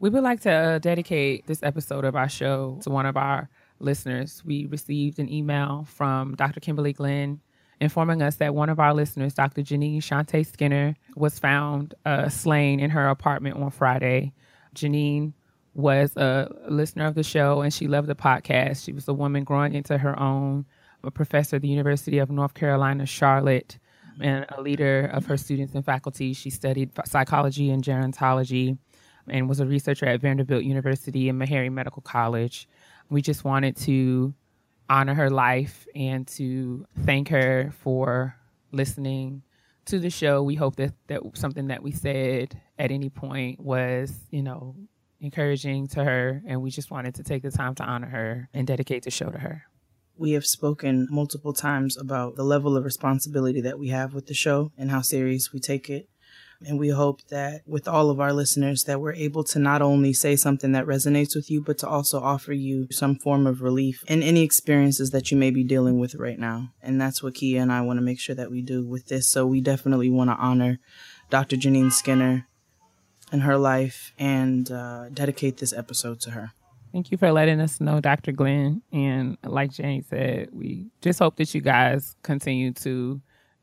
We would like to uh, dedicate this episode of our show to one of our listeners. We received an email from Dr. Kimberly Glenn informing us that one of our listeners, Dr. Janine Shante Skinner, was found uh, slain in her apartment on Friday. Janine was a listener of the show and she loved the podcast. She was a woman growing into her own, a professor at the University of North Carolina, Charlotte, and a leader of her students and faculty. She studied psychology and gerontology and was a researcher at Vanderbilt University and Meharry Medical College. We just wanted to honor her life and to thank her for listening to the show. We hope that, that something that we said at any point was, you know, encouraging to her. And we just wanted to take the time to honor her and dedicate the show to her. We have spoken multiple times about the level of responsibility that we have with the show and how serious we take it. And we hope that with all of our listeners that we're able to not only say something that resonates with you, but to also offer you some form of relief in any experiences that you may be dealing with right now. And that's what Kia and I want to make sure that we do with this. So we definitely want to honor Dr. Janine Skinner and her life and uh, dedicate this episode to her. Thank you for letting us know, Dr. Glenn. And like Jane said, we just hope that you guys continue to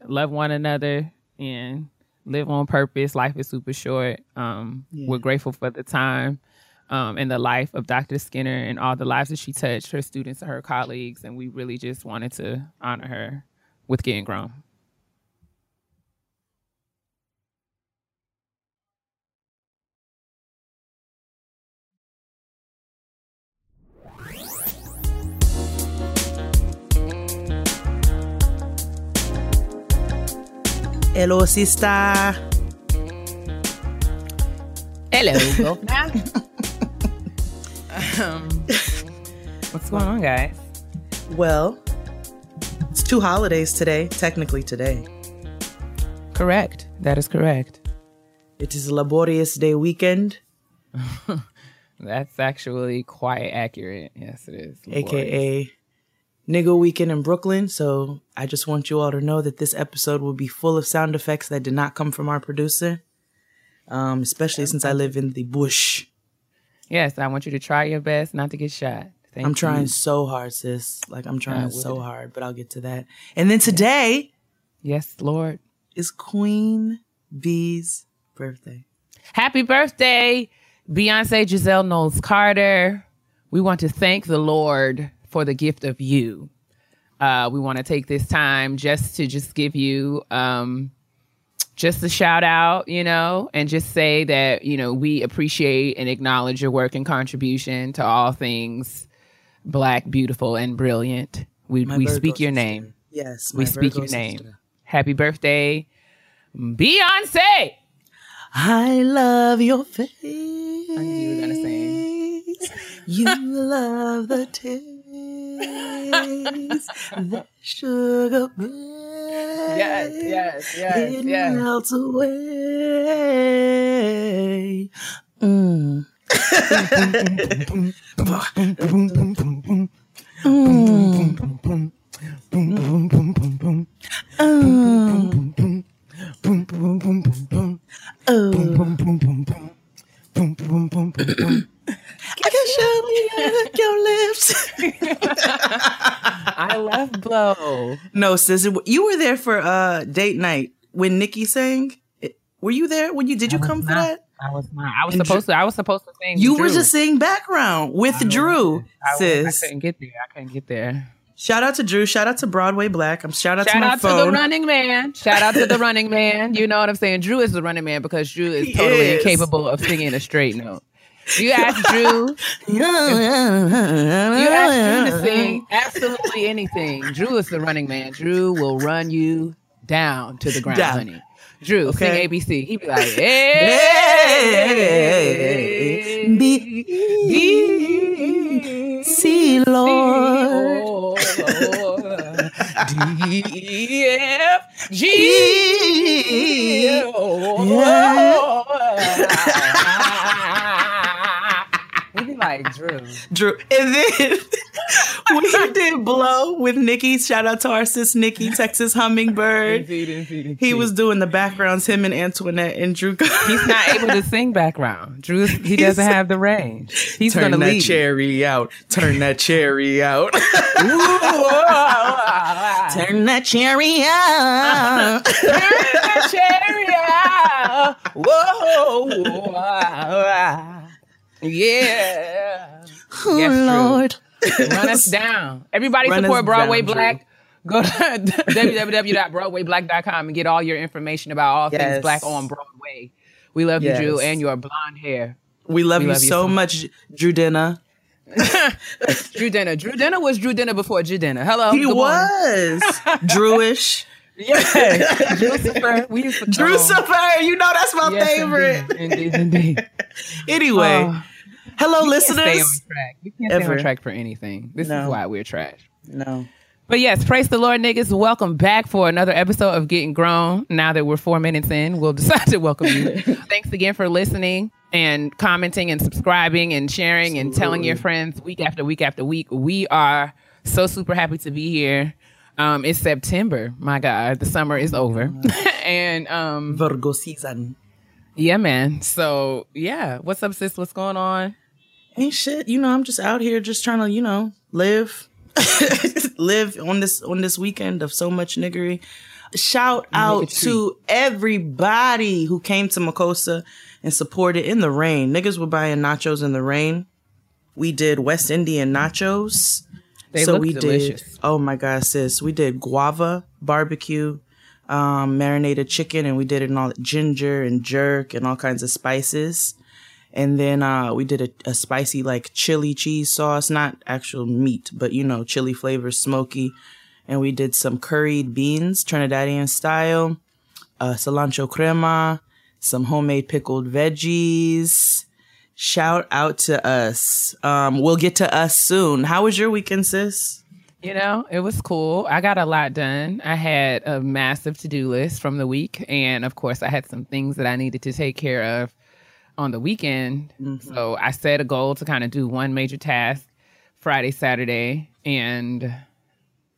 love one another and live on purpose. Life is super short. Um, yeah. We're grateful for the time um, and the life of Dr. Skinner and all the lives that she touched, her students and her colleagues. And we really just wanted to honor her with getting grown. Hello, sister. Hello, um, what's going on, guys? Well, it's two holidays today, technically today. Correct. That is correct. It is Laborious Day weekend. That's actually quite accurate. Yes, it is. Laborious. AKA nigga weekend in Brooklyn. So I just want you all to know that this episode will be full of sound effects that did not come from our producer, um, especially since I live in the bush. Yes, I want you to try your best not to get shot. Thank I'm you. trying so hard, sis. Like I'm trying so hard, but I'll get to that. And then today, yes, Lord, is Queen B's birthday. Happy birthday, Beyonce Giselle Knowles Carter. We want to thank the Lord for the gift of you. Uh, we want to take this time just to just give you um, just a shout out, you know, and just say that, you know, we appreciate and acknowledge your work and contribution to all things black, beautiful, and brilliant. We, we speak your sister. name. Yes. We speak Virgo your name. Happy birthday, Beyonce. I love your face. I knew you were going to sing. you love the taste that sugar Yes, yes, yes, it yes. melts away. Mm. Mm. mm. Oh. Mm. I can show me your lips. I love blow. No, sis, you were there for uh date night when Nikki sang. Were you there when you did you come not, for that? I was not. I was and supposed Drew, to. I was supposed to sing. You were just singing background with Drew, I, sis. I couldn't get there. I couldn't get there. Shout out to Drew. Shout out to Broadway Black. I'm shout out shout to my out phone. to the running man. Shout out to the running man. You know what I'm saying? Drew is the running man because Drew is totally is. incapable of singing a straight note. You ask Drew. you ask Drew to sing absolutely anything. Drew is the running man. Drew will run you down to the ground, down. honey. Drew, okay. sing ABC. He'd be like, hey, B, B, C, Lord. D, F, G, yeah. like Drew, Drew. Drew. And then we did Blow with Nikki. Shout out to our sis Nikki, Texas Hummingbird. Indeed, indeed, indeed. He was doing the backgrounds, him and Antoinette and Drew. He's not able to sing background. Drew, he doesn't have the range. He's Turn gonna that cherry out. Turn that cherry out. Turn that cherry out. Turn that cherry out. Whoa. Yeah. Oh, Yes, Drew. Lord. Run us down. Everybody Run support Broadway down, Drew. Black. Go to www.broadwayblack.com and get all your information about all Yes. things black on Broadway. We love Yes. you, Drew, and your blonde hair. We love We you love you so much, Drew Denna. Drew Denner. Drew Denner was Drew Denner before Drew Denner. Hello. He was Drewish. Yeah. Lucifer. We used to Drew Sapphire, you know that's my Yes, favorite. Indeed, indeed. indeed. Anyway, Oh. Hello, We can't stay on listeners. track. We can't stay Ever. on track for anything. This No. is why we're trash. No. But yes, praise the Lord, niggas. Welcome back for another episode of Getting Grown. Now that we're four minutes in, we'll decide to welcome you. Thanks again for listening and commenting and subscribing and sharing and telling your friends week after week after week. We are so super happy to be here. Um, it's September. My God, the summer is over. and um, Virgo season. yeah, man. So yeah, what's up, sis? What's going on? Ain't shit. You know, I'm just out here just trying to, you know, live. live on this on this weekend of so much niggery. Shout out to everybody who came to Makosa and supported in the rain. Niggas were buying nachos in the rain. We did West Indian nachos. They so we delicious. did oh my god sis we did guava barbecue um marinated chicken and we did it in all ginger and jerk and all kinds of spices and then uh we did a, a spicy like chili cheese sauce not actual meat but you know chili flavor smoky and we did some curried beans trinidadian style uh cilantro crema some homemade pickled veggies shout out to us um we'll get to us soon how was your weekend sis You know, it was cool. I got a lot done. I had a massive to do list from the week. And of course, I had some things that I needed to take care of on the weekend. So I set a goal to kind of do one major task Friday, Saturday, and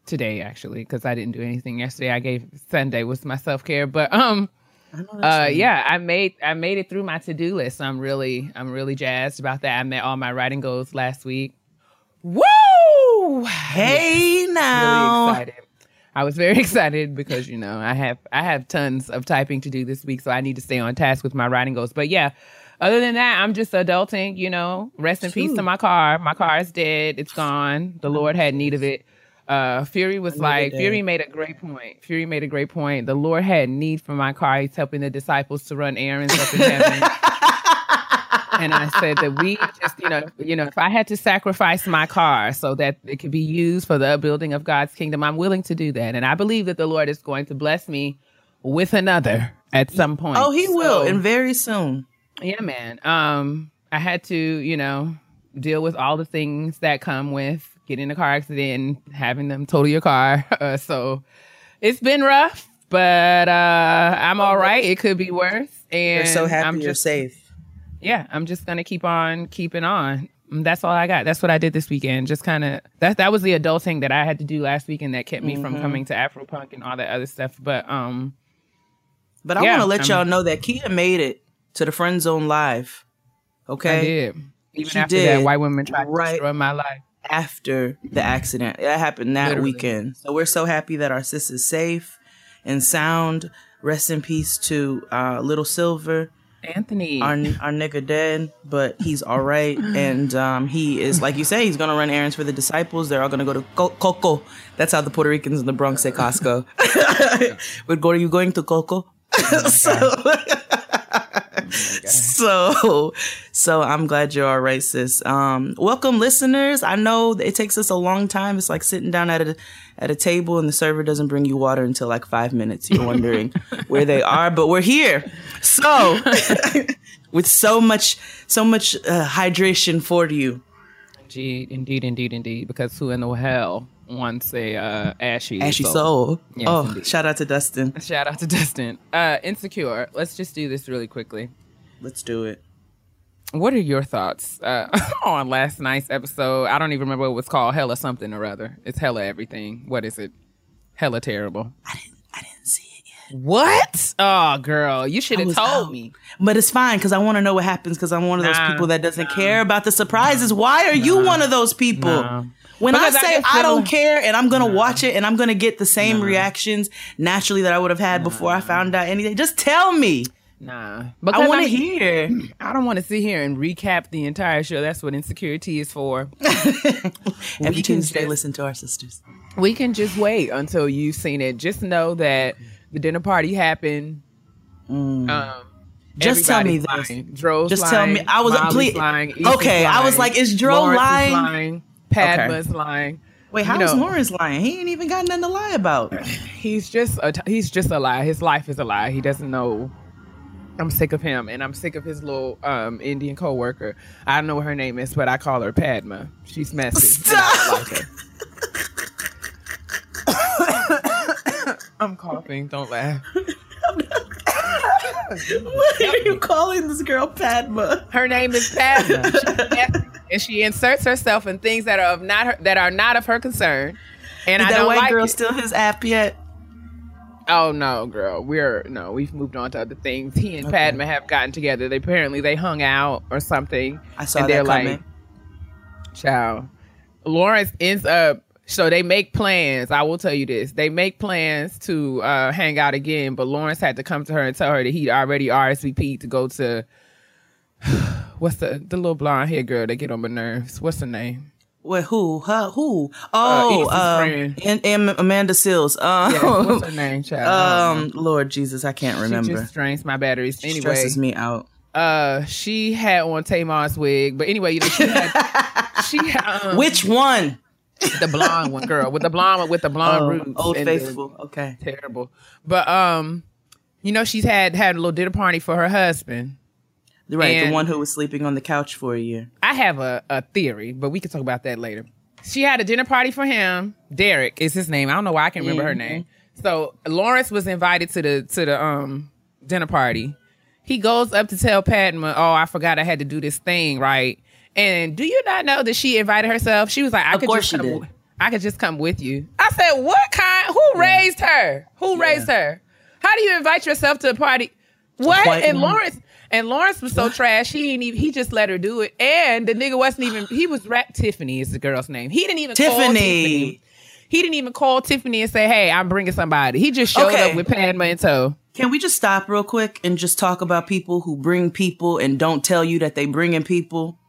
today, actually, because I didn't do anything yesterday. I gave Sunday was my self care. But, um, uh, yeah, I made I made it through my to do list. I'm really I'm really jazzed about that. I met all my writing goals last week. Woo! hey really now excited. I was very excited because you know I have I have tons of typing to do this week, so I need to stay on task with my writing goals. But yeah, other than that, I'm just adulting. You know, rest in peace to my car. My car is dead. It's gone. The Lord had need of it. Uh, Fury was like. Fury made a great point. Fury made a great point. The Lord had need for my car. He's helping the disciples to run errands up in heaven. and I said that we just, you know, you know, if I had to sacrifice my car so that it could be used for the upbuilding of God's kingdom, I'm willing to do that. And I believe that the Lord is going to bless me with another at some point. oh he will So, and very soon yeah, man. Um, I had to, you know, deal with all the things that come with getting a car accident and having them total your car. Uh, so it's been rough, but uh, I'm all right. It could be worse. And we're so happy I'm you're safe yeah, I'm just gonna keep on keeping on. Mm, That's all I got. That's what I did this weekend. Just kind of that that was the adulting that I had to do last weekend that kept me Mm-hmm. from coming to Afropunk and all that other stuff. But um, but i Yeah, want to let I'm- y'all know that kia made it to the friend zone live okay I did. Even She after did. that, white women tried Right. to destroy my life. after the accident. That happened that Literally. weekend. So we're so happy that our sis is safe and sound. Rest in peace to uh, Little Silver. Anthony. Our our nigga dead, but he's all right, and um, he is like you say, he's gonna run errands for the disciples. They're all gonna go to Co- Coco. That's how the Puerto Ricans in the Bronx say Costco. We're going. Are you going to Coco? so, so, so I'm glad you're all right, sis. Um, welcome, listeners. I know it takes us a long time. It's like sitting down at a at a table and the server doesn't bring you water until like five minutes. You're wondering where they are, but we're here. So, with so much, so much uh, hydration for you. Indeed, indeed, indeed, indeed. Because who in the hell wants a uh, ashy Ashy soul? soul. Yes, oh, indeed. shout out to Dustin. Shout out to Dustin. Uh, Insecure. Let's just do this really quickly. Let's do it. what are your thoughts uh, on last night's episode? I don't even remember what it was called. Hella something or other. It's hella everything. What is it? Hella terrible. I didn't. I didn't see it yet. What? Oh, girl, you should have told out. me. But it's fine because I want to know what happens because I'm one of those Nah, people that doesn't care about the surprises. Why are you one of those people? Nah. When Because I I say just I, don't care and I'm gonna watch it and I'm gonna get the same reactions naturally that I would have had before I found out anything, just tell me. Nah, I want to hear. I don't want to sit here and recap the entire show. That's what Insecuritea is for. Every can Tuesday, just- listen to our sisters. We can just wait until you've seen it. Just know that the dinner party happened. Um, Mm. Just tell me everybody's this. lying. Dro's Just tell me- I was- Molly's please- lying. Ethan's okay, I was like, is Dro Lawrence lying? lying? Padma's lying. Wait, You how's know- Lawrence lying? He ain't even got nothing to lie about. He's just a he's just a lie. His life is a lie. He doesn't know. I'm sick of him, and I'm sick of his little um, Indian coworker. I don't know what her name is, but I call her Padma. She's messy. i like her i'm coughing. Don't laugh. what are you calling this girl Padma? Her name is Padma, She's messy, and she inserts herself in things that are of not her, that are not of her concern. And Is I that don't white like girl it. still his app yet? Oh no, girl. We're no, we've moved on to other things. He and Okay. Padma have gotten together. They apparently they hung out or something. I saw and that they're coming. like, Child. Lawrence ends up so they make plans. I will tell you this. They make plans to uh hang out again, but Lawrence had to come to her and tell her that he'd already RSVP'd to go to what's the the little blonde hair girl that get on my nerves. What's her name? Wait, who? Her, who? Oh, Ethan's um, friend. and, and Amanda Seales. Um, Yeah, what's her name, child? um, Lord Jesus, I can't remember. she just drains my batteries. She Anyway, stresses me out. uh she had on Tamar's wig, but anyway, you know, she had she had um, Which one? the blonde one girl with the blonde with the blonde Oh, roots. Old Faithful. Okay. terrible. But um, you know, she's had had a little dinner party for her husband. Right, the one who was sleeping on the couch for a year. I have a, a theory, but we can talk about that later. She had a dinner party for him. Derek is his name. I don't know why I can't remember her name. So Lawrence was invited to the to the um dinner party. He goes up to tell Padma, "Oh, I forgot I had to do this thing, right?" And do you not know that she invited herself? She was like, "I Of could just come. w- I could just come with you." I said, "What kind? Who raised her? Who raised her? How do you invite yourself to a party? What?" white And. Lawrence and Lawrence was so trash. He didn't even. He just let her do it. And the nigga wasn't even. He was rap. Tiffany is the girl's name. He didn't even call Tiffany. Tiffany. He didn't even call Tiffany and say, "Hey, I'm bringing somebody." He just showed Okay. up with Padma in tow. Can we just stop real quick and just talk about people who bring people and don't tell you that they bringing people?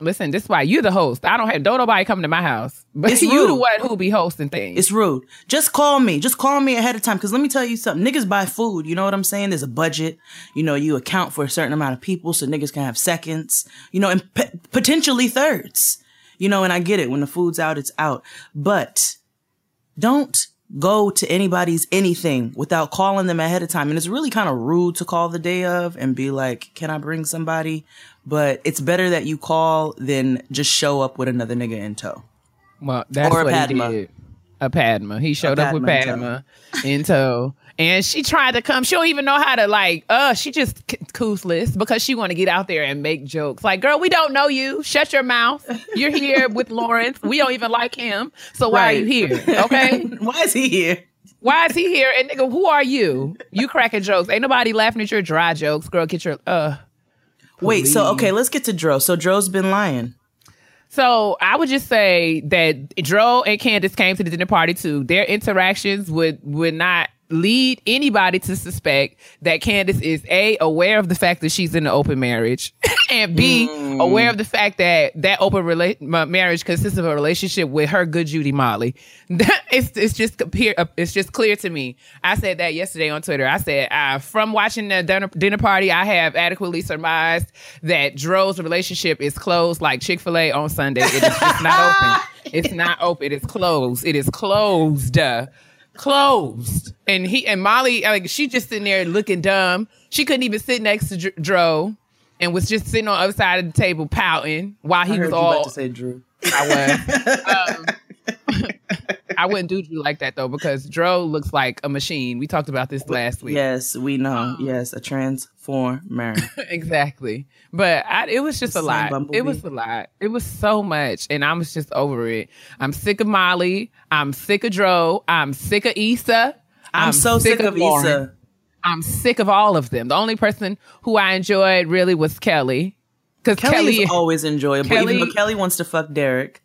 Listen, this is why you're the host. I don't have don't nobody come to my house, but It's you the rude. one who be hosting things. It's rude. Just call me. Just call me ahead of time. Cause let me tell you something. Niggas buy food. You know what I'm saying? There's a budget. You know, you account for a certain amount of people so niggas can have seconds, you know, and p- potentially thirds. You know, and I get it. When the food's out, it's out. But don't go to anybody's anything without calling them ahead of time. And it's really kind of rude to call the day of and be like, can I bring somebody? But it's better that you call than just show up with another nigga in tow. Well, that's Or a what Padma. he did. A Padma. He showed up with Padma in tow. In tow. And she tried to come. She don't even know how to like. Uh, she just c- coostless because she want to get out there and make jokes. Like, girl, we don't know you. Shut your mouth. You're here with Lawrence. We don't even like him. So why are you here? Okay. Why is he here? why is he here? And nigga, who are you? You cracking jokes. Ain't nobody laughing at your dry jokes. Girl, get your uh. Wait, so okay, let's get to Dro. So Dro's been lying. So I would just say that Dro and Candace came to the dinner party too. Their interactions would would not lead anybody to suspect that Candace is a aware of the fact that she's in an open marriage, and b aware of the fact that that open rela- marriage consists of a relationship with her good Judy Molly. it's it's just clear it's just clear to me. I said that yesterday on Twitter. I said uh, from watching the dinner, dinner party, I have adequately surmised that Dro's relationship is closed like Chick Fil A on Sunday. It is just not open. It's not open. It is closed. It is closed. Closed. And he and Molly, like she just sitting there looking dumb. She couldn't even sit next to Dr- Dro, and was just sitting on the other side of the table pouting while he I was all about to say Drew. I was. Um, I wouldn't do Drew like that though because Dro looks like a machine. We talked about this last week. Yes, we know. Um, yes, a transformer. exactly. But I, it was just The a lot. Bumblebee. It was a lot. It was so much, and I was just over it. I'm sick of Molly. I'm sick of Dro. I'm sick of Issa. I'm, so sick, of Lauren. Issa. I'm sick of all of them. The only person who I enjoyed really was Kelly. Because Kelly, Kelly, is always enjoyable, Kelly- even though Kelly wants to fuck Derek.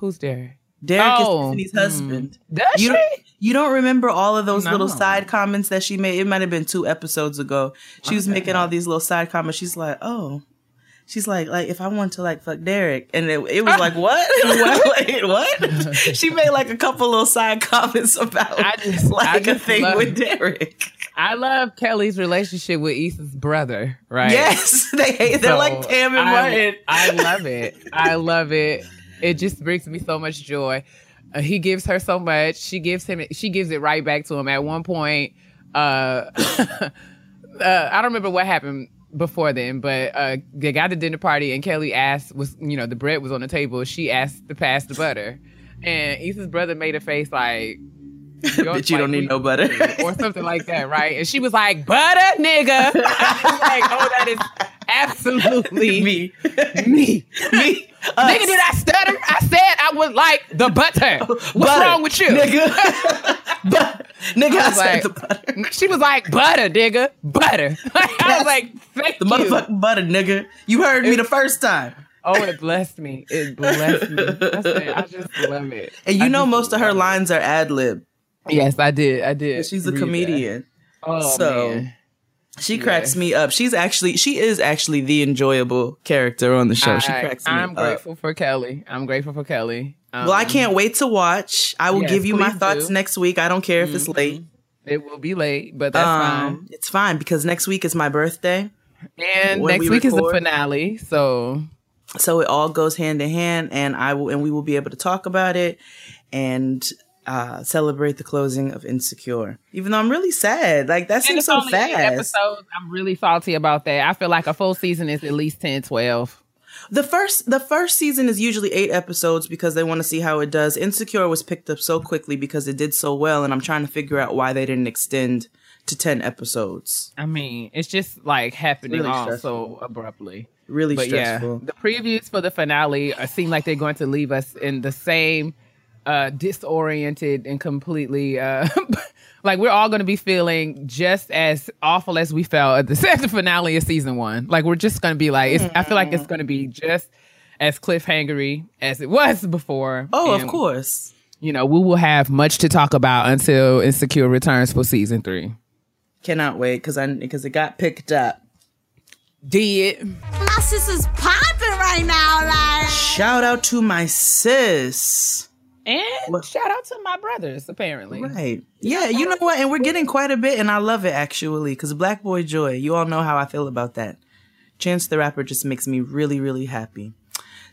Who's Derek? Derek Oh, is Tiffany's hmm. husband. Does You she? don't, you don't remember all of those little side comments that she made? It might have been two episodes ago. She was making all these little side comments. She's like, oh. She's like, like if I want to like fuck Derek, and it, it was like, what? what? Wait, what? she made like a couple little side comments about I just- like I a just thing love- with Derek. I love Kelly's relationship with Issa's brother, right? Yes, they hate. They're So, like Tam and I, Martin. I love it. I love it. It just brings me so much joy. Uh, he gives her so much. She gives him. She gives it right back to him. At one point, uh, uh, I don't remember what happened before then, but uh, they got the dinner party, and Kelly asked, "Was you know the bread was on the table?" She asked to pass the butter, and Issa's brother made a face like. Bitch, you don't need no butter. or something like that, right? And she was like, "Butter, nigga." Like, "Oh, that is absolutely me, me." me, Nigga, did I stutter? I said I would like the butter. What's Butter, wrong with you? nigga? but nigga, I, was said like- the butter. She was like, butter, nigga, butter. I was like, thank The you. motherfucking butter, nigga. You heard me the first time. Oh, it blessed me. It blessed me. I, I just love it. And you I know most of her love it. lines are ad lib. Yes, I did. I did. She's a read that. comedian. Oh, So- man. She cracks me up. She's actually she is actually the enjoyable character on the show. she cracks me up. I'm grateful for Kelly. I'm grateful for Kelly. Um, Well, I can't wait to watch. I will Yes, give you my thoughts do. next week. I don't care if it's Mhm. late. It will be late, but that's Um, it's fine because next week is my birthday. And next we week is the finale, so so it all goes hand in hand and i will and we will be able to talk about it and uh celebrate the closing of insecure even though i'm really sad like that seems so fast episodes. I'm really salty about that. I feel like a full season is at least 10, 12. the first the first season is usually eight episodes because they want to see how it does insecure was picked up so quickly because it did so well and i'm trying to figure out why they didn't extend to 10 episodes I mean, it's just like happening Really all so abruptly. really But stressful yeah, the previews for the finale uh, seem like they're going to leave us in the same uh disoriented and completely uh like we're all going to be feeling just as awful as we felt at the, at the finale of season one. Like we're just going to be like it's, i feel like it's going to be just as cliffhangery as it was before. Oh of course. you know we will have much to talk about until insecure returns for season three. Cannot wait because i because it got picked up. Did My sister's popping right now, like. shout out to my sis and What- shout out to my brothers apparently Right. Yeah, you know what? And we're getting quite a bit, and I love it actually, because Black Boy Joy, you all know how I feel about that. Chance the Rapper just makes me really, really happy.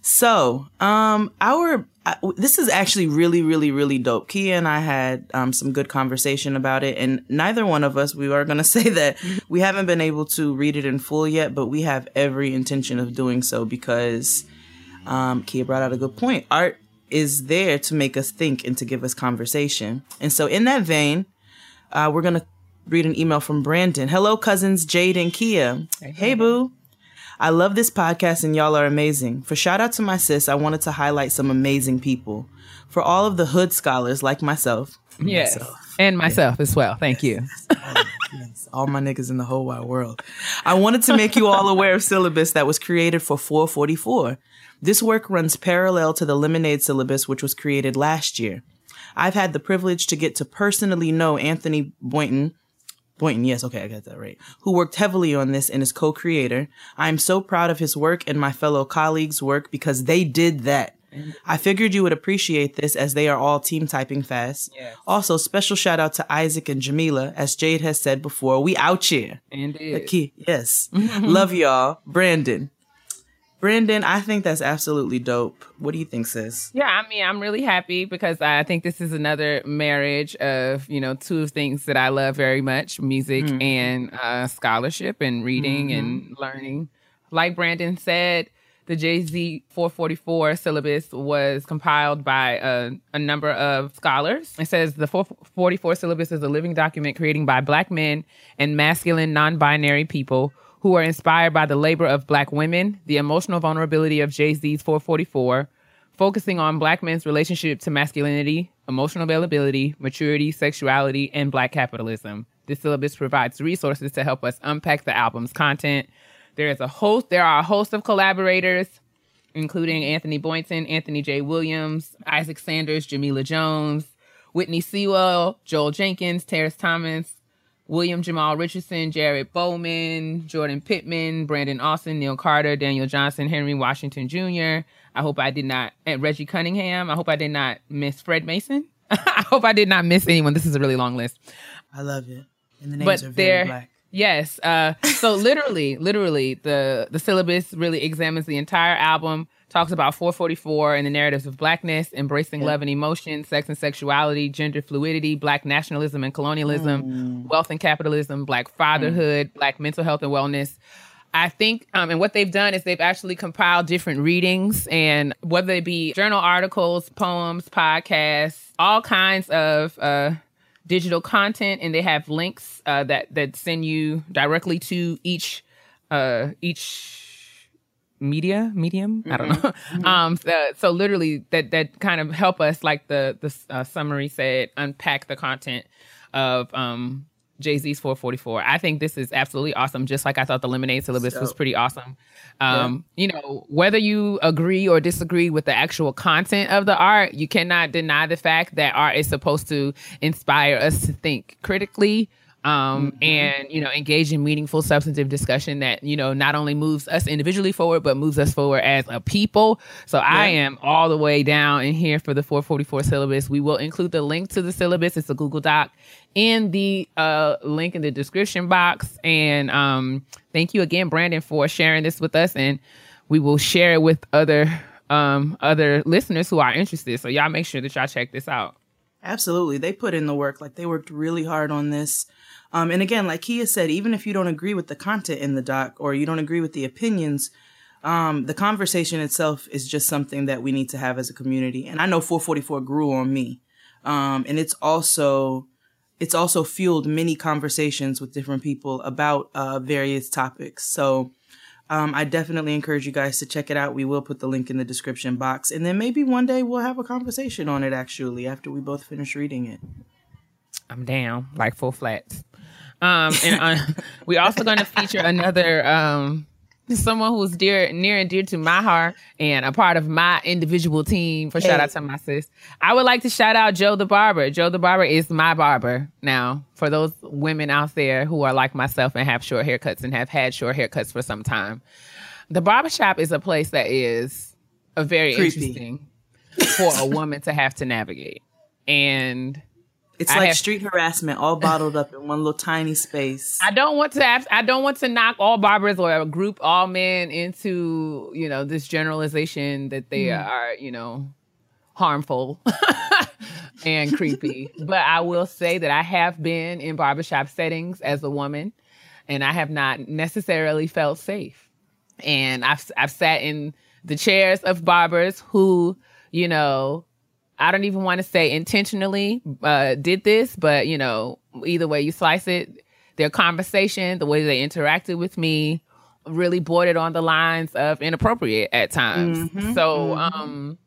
So, um, our uh, this is actually really, really, really dope. Kia and I had um, some good conversation about it, and neither one of us we are going to say that we haven't been able to read it in full yet, but we have every intention of doing so because um, Kia brought out a good point. Art is there to make us think and to give us conversation. And so, in that vein, uh, we're going to read an email from Brandon. Hello, cousins Jade and Kia. Hey, boo. I love this podcast and y'all are amazing. For shout out to my sis, I wanted to highlight some amazing people. For all of the hood scholars like myself, Yes. myself, And myself as well. Thank you. yes, all my niggas in the whole wide world. I wanted to make you all aware of syllabus that was created for 444. This work runs parallel to the Lemonade syllabus, which was created last year. I've had the privilege to get to personally know Anthony Boynton. Boynton, yes, okay, I got that right. Who worked heavily on this and is co-creator. I am so proud of his work and my fellow colleagues' work because they did that. I figured you would appreciate this as they are all team typing fast. Yes. Also, special shout out to Isaac and Jamila. As Jade has said before, we out here. Indeed. Key, yes. Love y'all. Brandon. Brandon, I think that's absolutely dope. What do you think, sis? Yeah, I mean, I'm really happy because I think this is another marriage of, you know, two things that I love very much music and uh, scholarship and reading and learning. Like Brandon said, the Jay-Z 444 syllabus was compiled by a, a, number of scholars. It says the 444 syllabus is a living document created by Black men and masculine non binary people who are inspired by the labor of Black women, the emotional vulnerability of Jay Z's 444, focusing on Black men's relationship to masculinity, emotional availability, maturity, sexuality, and Black capitalism. This syllabus provides resources to help us unpack the album's content there is a host. There are a host of collaborators, including Anthony Boynton, Anthony J. Williams, Isaac Sanders, Jamila Jones, Whitney Sewell, Joel Jenkins, Terrence Thomas, William Jamal Richardson, Jared Bowman, Jordan Pittman, Brandon Austin, Neil Carter, Daniel Johnson, Henry Washington Jr. I hope I did not, and Reggie Cunningham. I hope I did not miss Fred Mason. I hope I did not miss anyone. This is a really long list. I love it. And the names but are very black. Yes. Uh, so literally, literally, the the syllabus really examines the entire album. Talks about 444 and the narratives of blackness, embracing yeah. love and emotion, sex and sexuality, gender fluidity, black nationalism and colonialism, mm. wealth and capitalism, black fatherhood, mm. black mental health and wellness. I think, um, and what they've done is they've actually compiled different readings, and whether it be journal articles, poems, podcasts, all kinds of uh, digital content and they have links uh, that that send you directly to each uh, each media medium mm-hmm. i don't know mm-hmm. um so, so, literally that that kind of help us like the the uh, summary said unpack the content of um Jay-Z's 444. I think this is absolutely awesome. Just like I thought the Lemonade syllabus so, was pretty awesome. Um, yeah. you know, whether you agree or disagree with the actual content of the art, you cannot deny the fact that art is supposed to inspire us to think critically, um, mm-hmm. and you know engage in meaningful substantive discussion that you know not only moves us individually forward but moves us forward as a people. So yeah. i am all the way down in here for the 444 syllabus. We will include the link to the syllabus. It's a google doc in the uh, link in the description box. And um, thank you again brandon for sharing this with us. And we will share it with other um, other listeners who are interested. So y'all make sure that y'all check this out. Absolutely. They put in the work. Like they worked really hard on this um, and again, like Kia said, even if you don't agree with the content in the doc or you don't agree with the opinions, um, the conversation itself is just something that we need to have as a community. And I know 444 grew on me. Um, and it's also, it's also fueled many conversations with different people about uh, various topics. So um, I definitely encourage you guys to check it out. We will put the link in the description box. And then maybe one day we'll have a conversation on it actually after we both finish reading it. I'm down, like full flats. Um, and uh, we're also going to feature another um, someone who's dear, near and dear to my heart, and a part of my individual team. For hey. shout out to my sis, I would like to shout out Joe the barber. Joe the barber is my barber now. For those women out there who are like myself and have short haircuts and have had short haircuts for some time, the barbershop is a place that is a very Creepy. interesting for a woman to have to navigate, and it's I like have, street harassment, all bottled up in one little tiny space. I don't want to. Have, I don't want to knock all barbers or group all men into you know this generalization that they mm. are you know harmful and creepy. But I will say that I have been in barbershop settings as a woman, and I have not necessarily felt safe. And I've I've sat in the chairs of barbers who you know I don't even want to say intentionally uh, did this, but you know, either way you slice it, their conversation, the way they interacted with me, really bordered on the lines of inappropriate at times. Mm-hmm, so, mm-hmm. um,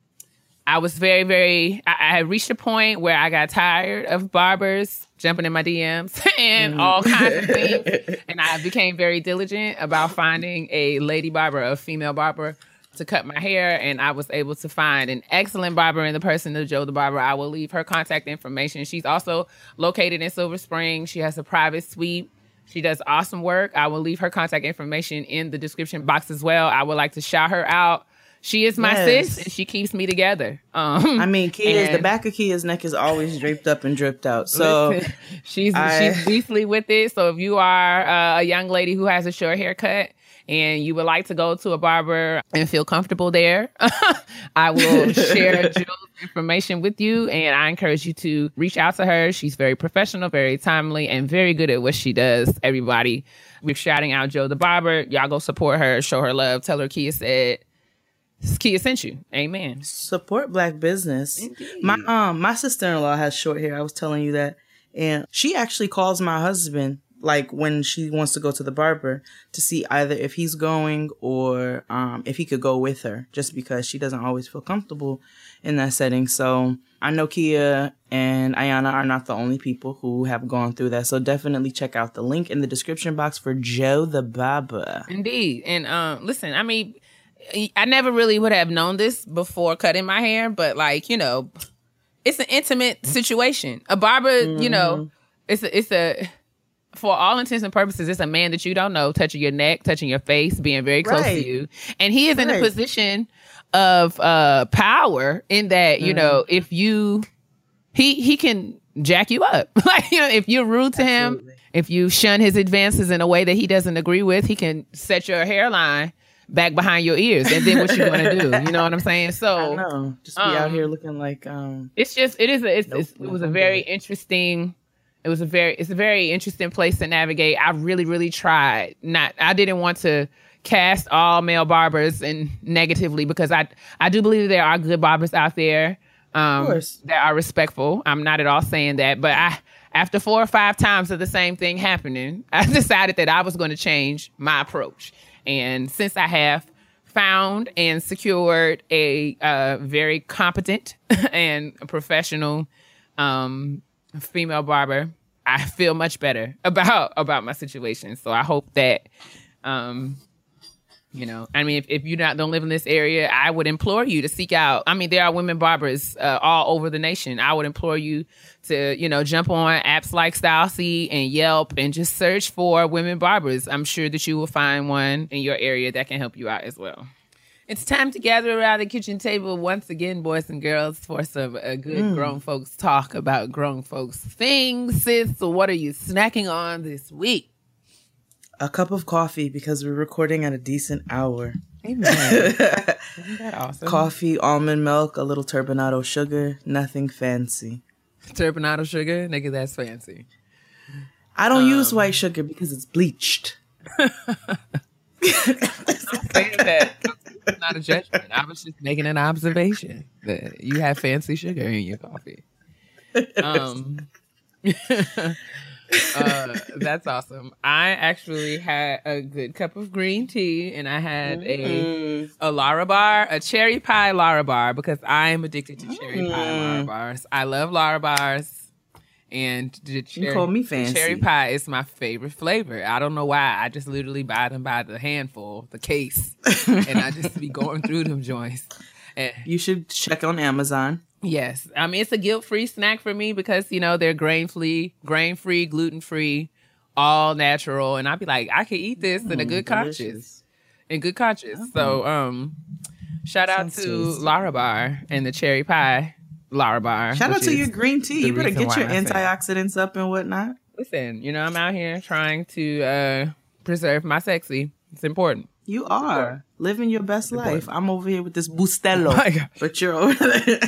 I was very, very. I, I, had reached a point where I got tired of barbers jumping in my DMs and mm. all kinds of things, and I became very diligent about finding a lady barber, a female barber to cut my hair, and I was able to find an excellent barber in the person of Joe the Barber. I will leave her contact information. She's also located in Silver Spring. She has a private suite. She does awesome work. I will leave her contact information in the description box as well. I would like to shout her out. She is my yes. sis, and she keeps me together. Um, I mean, Kia's the back of Kia's neck is always draped up and dripped out. So listen, she's I, she's beastly with it. So if you are uh, a young lady who has a short haircut and you would like to go to a barber and feel comfortable there, I will share Jill's information with you. And I encourage you to reach out to her. She's very professional, very timely, and very good at what she does. Everybody, we're shouting out Joe the barber. Y'all go support her, show her love, tell her Kia said Kia sent you. Amen. Support black business. My um my sister in law has short hair. I was telling you that. And she actually calls my husband like when she wants to go to the barber to see either if he's going or um if he could go with her just because she doesn't always feel comfortable in that setting. So I know Kia and Ayana are not the only people who have gone through that. So definitely check out the link in the description box for Joe the Barber. Indeed. And um, listen, I mean, I never really would have known this before cutting my hair, but like, you know, it's an intimate situation. A barber, you know, it's a, it's a, for all intents and purposes, it's a man that you don't know touching your neck, touching your face, being very close Right. to you. And he is in a position of uh power in that, you know, if you he he can jack you up. like, you know, if you're rude to him, if you shun his advances in a way that he doesn't agree with, he can set your hairline back behind your ears. And then what you gonna do? You know what I'm saying? I So know. Just be out Um, here looking like um it's just it is a, it's, Nope, it's, it was a very interesting it was a very it's a very interesting place to navigate. I really really tried. Not i didn't want to cast all male barbers and negatively because i i do believe there are good barbers out there um course. that are respectful. I'm not at all saying that but i after four or five times of the same thing happening i decided that i was going to change my approach. And since i have found and secured a uh, very competent and professional um, female barber, I feel much better about about my situation. So I hope that, um, you know, I mean, if, if you not don't live in this area, I would implore you to seek out. I mean, there are women barbers uh, all over the nation. I would implore you to, you know, jump on apps like StyleSeat and Yelp and just search for women barbers. I'm sure that you will find one in your area that can help you out as well. It's time to gather around the kitchen table once again, boys and girls, for some uh, good grown folks talk about grown folks things. Sis, so what are you snacking on this week? a cup of coffee because we're recording at a decent hour. Amen. Isn't that awesome? Coffee, almond milk, a little turbinado sugar, nothing fancy. Turbinado sugar, nigga, that's fancy. I don't use white sugar because it's bleached. I'm saying that it's not a judgment. I was just making an observation that you have fancy sugar in your coffee. Um, uh, that's awesome. I actually had a good cup of green tea, and I had a a Lara bar, a cherry pie Lara bar, because I am addicted to cherry pie Lara bars. I love Lara bars. And the cherry, call me fancy. Cherry pie is my favorite flavor. I don't know why. I just literally buy them by the handful, the case, and I just be going through them joints. And You should check on Amazon. Yes, I mean it's a guilt-free snack for me because you know they're grain-free, grain-free, gluten-free, all natural, and I'd be like, I could eat this in a good conscience, Delicious. in good conscience. So, um, shout out Sounds to tasty. Lara Bar and the cherry pie Lara Bar. Shout out to your green tea. You better get your antioxidants up and whatnot. Listen, you know I'm out here trying to uh preserve my sexy. It's important. You are living your best life. I'm over here with this Bustelo, gosh. but you're over there.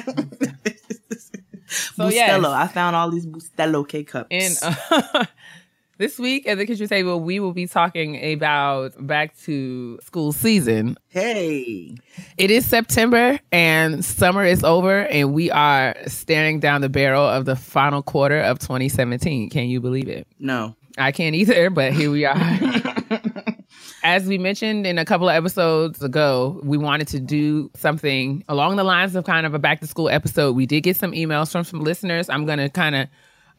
Bustelo. yes. I found all these Bustelo K cups. And uh, this week at the kitchen table, we will be talking about back to school season. hey, It is September and summer is over, and we are staring down the barrel of the final quarter of 2017. Can you believe it? no. I can't either, but here we are. As we mentioned in a couple of episodes ago, we wanted to do something along the lines of kind of a back to school episode. We did get some emails from some listeners. I'm going to kind of,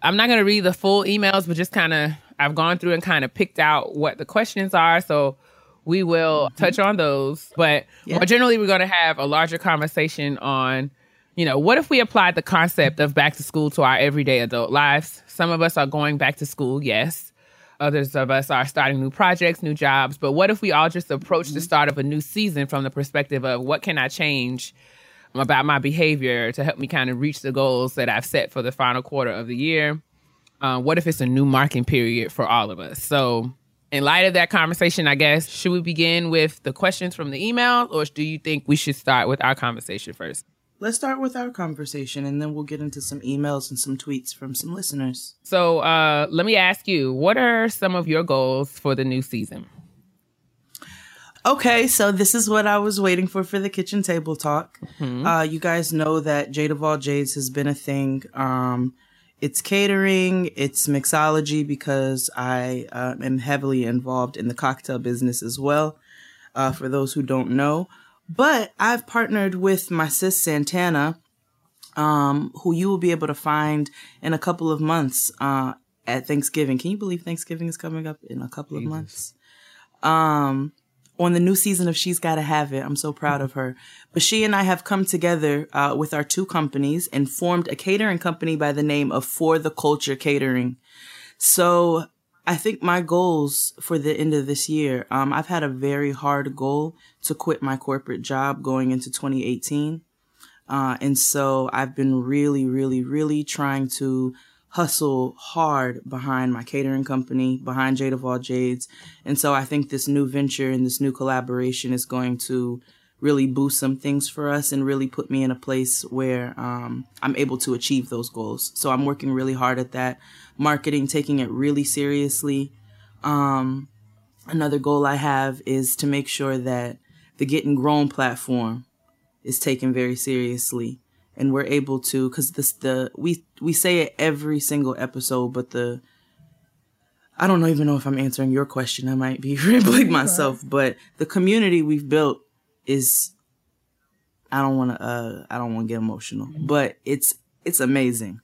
I'm not going to read the full emails, but just kind of, I've gone through and kind of picked out what the questions are. So we will mm-hmm. touch on those. But Yeah. more generally, we're going to have a larger conversation on, you know, what if we applied the concept of back to school to our everyday adult lives? Some of us are going back to school, yes. Others of us are starting new projects, new jobs. But what if we all just approach the mm-hmm. start of a new season from the perspective of what can I change about my behavior to help me kind of reach the goals that I've set for the final quarter of the year? Uh, what if it's a new marking period for all of us? So, in light of that conversation, I guess, should we begin with the questions from the email or do you think we should start with our conversation first? Let's start with our conversation and then we'll get into some emails and some tweets from some listeners. So, uh, let me ask you, what are some of your goals for the new season? Okay, so this is what I was waiting for for the kitchen table talk. Mm-hmm. Uh, you guys know that Jade of All Jades has been a thing. Um, it's catering, it's mixology because I uh, am heavily involved in the cocktail business as well. Uh, for those who don't know, but I've partnered with my sis Santana, um, who you will be able to find in a couple of months uh, at Thanksgiving. Can you believe Thanksgiving is coming up in a couple of months? Um, on the new season of She's Gotta Have It. I'm so proud of her. But she and I have come together uh, with our two companies and formed a catering company by the name of For the Culture Catering. So I think my goals for the end of this year, um, I've had a very hard goal to quit my corporate job going into 2018. Uh, and so I've been really, really, really trying to hustle hard behind my catering company, behind Jade of All Jades. And so I think this new venture and this new collaboration is going to really boost some things for us and really put me in a place where um, I'm able to achieve those goals. So I'm working really hard at that. Marketing, taking it really seriously. Um, another goal I have is to make sure that the Getting Grown platform is taken very seriously and we're able to because this the we we say it every single episode but the i don't even know if i'm answering your question. I might be rambling myself but the community we've built is i don't want to uh i don't want to get emotional but it's it's amazing.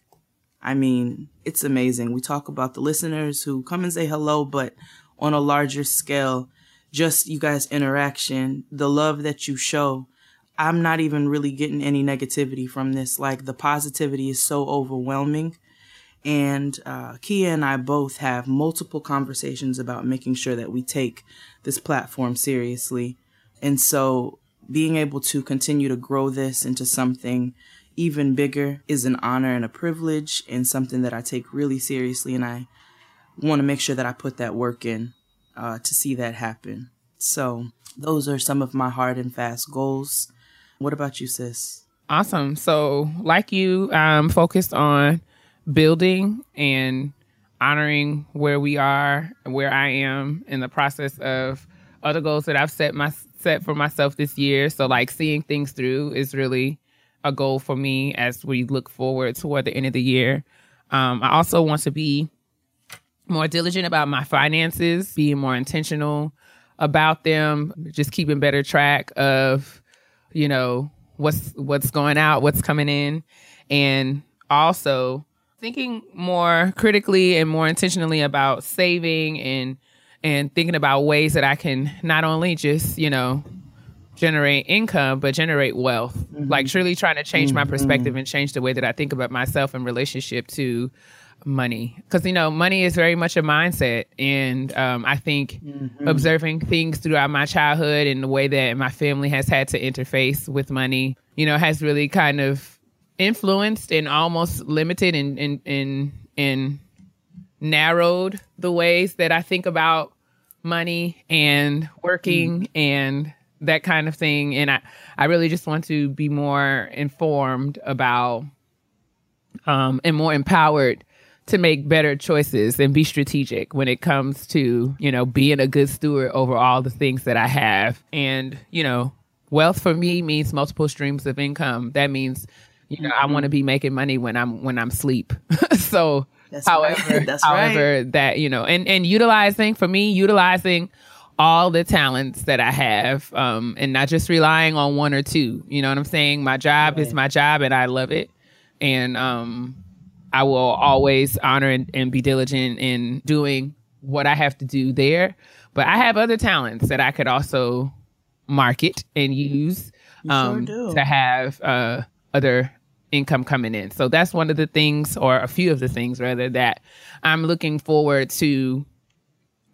I mean it's amazing. We talk about the listeners who come and say hello but on a larger scale just you guys interaction the love that you show I'm not even really getting any negativity from this. Like the positivity is so overwhelming. And uh, Kia and I both have multiple conversations about making sure that we take this platform seriously. And so being able to continue to grow this into something even bigger is an honor and a privilege and something that I take really seriously. And I want to make sure that I put that work in uh, to see that happen. So those are some of my hard and fast goals. What about you, sis? Awesome. So, like you, I'm focused on building and honoring where we are, where I am in the process of other goals that I've set my set for myself this year. So, like seeing things through is really a goal for me as we look forward toward the end of the year. Um, I also want to be more diligent about my finances, being more intentional about them, just keeping better track of you know what's what's going out what's coming in and also thinking more critically and more intentionally about saving and and thinking about ways that I can not only just you know generate income but generate wealth mm-hmm. like truly trying to change mm-hmm. my perspective and change the way that I think about myself in relationship to money because you know money is very much a mindset and um, i think mm-hmm. observing things throughout my childhood and the way that my family has had to interface with money you know has really kind of influenced and almost limited and and and, and narrowed the ways that i think about money and working mm-hmm. and that kind of thing and i i really just want to be more informed about um, and more empowered to make better choices and be strategic when it comes to, you know, being a good steward over all the things that I have. And, you know, wealth for me means multiple streams of income. That means, you know, mm-hmm. I want to be making money when I'm when I'm asleep. so That's however, right. That's however right. that, you know, and and utilizing for me, utilizing all the talents that I have, um, and not just relying on one or two. You know what I'm saying? My job right. is my job and I love it. And um I will always honor and, and be diligent in doing what I have to do there. But I have other talents that I could also market and use um, sure to have uh, other income coming in. So that's one of the things, or a few of the things rather, that I'm looking forward to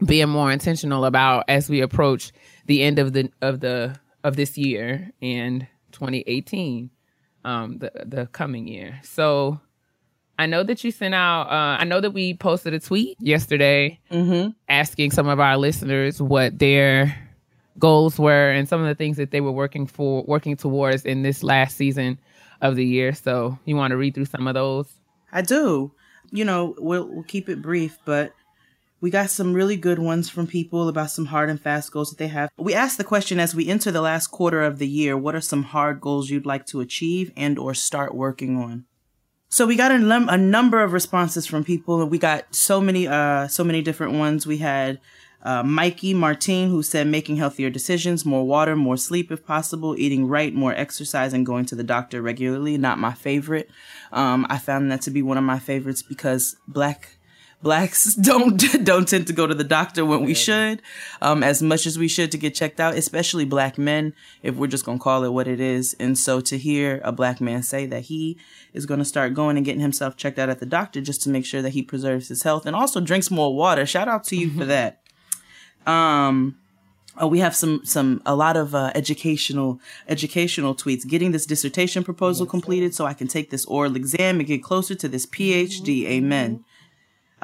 being more intentional about as we approach the end of the of the of this year and 2018, um, the the coming year. So I know that you sent out, uh, I know that we posted a tweet yesterday mm-hmm. asking some of our listeners what their goals were and some of the things that they were working for, working towards in this last season of the year. So you want to read through some of those? I do. You know, we'll, we'll keep it brief, but We got some really good ones from people about some hard and fast goals that they have. We asked the question as we enter the last quarter of the year, what are some hard goals you'd like to achieve and or start working on? So we got a, num- a number of responses from people we got so many, uh, so many different ones. We had, uh, Mikey Martin, who said making healthier decisions, more water, more sleep if possible, eating right, more exercise, and going to the doctor regularly. Not my favorite. Um, I found that to be one of my favorites because black blacks don't don't tend to go to the doctor when we should, um, as much as we should to get checked out, especially black men, if we're just gonna call it what it is. And so to hear a black man say that he is gonna start going and getting himself checked out at the doctor just to make sure that he preserves his health and also drinks more water. Shout out to you for that. Um, Oh, we have some some a lot of uh, educational educational tweets. Getting this dissertation proposal completed so I can take this oral exam and get closer to this PhD. Amen.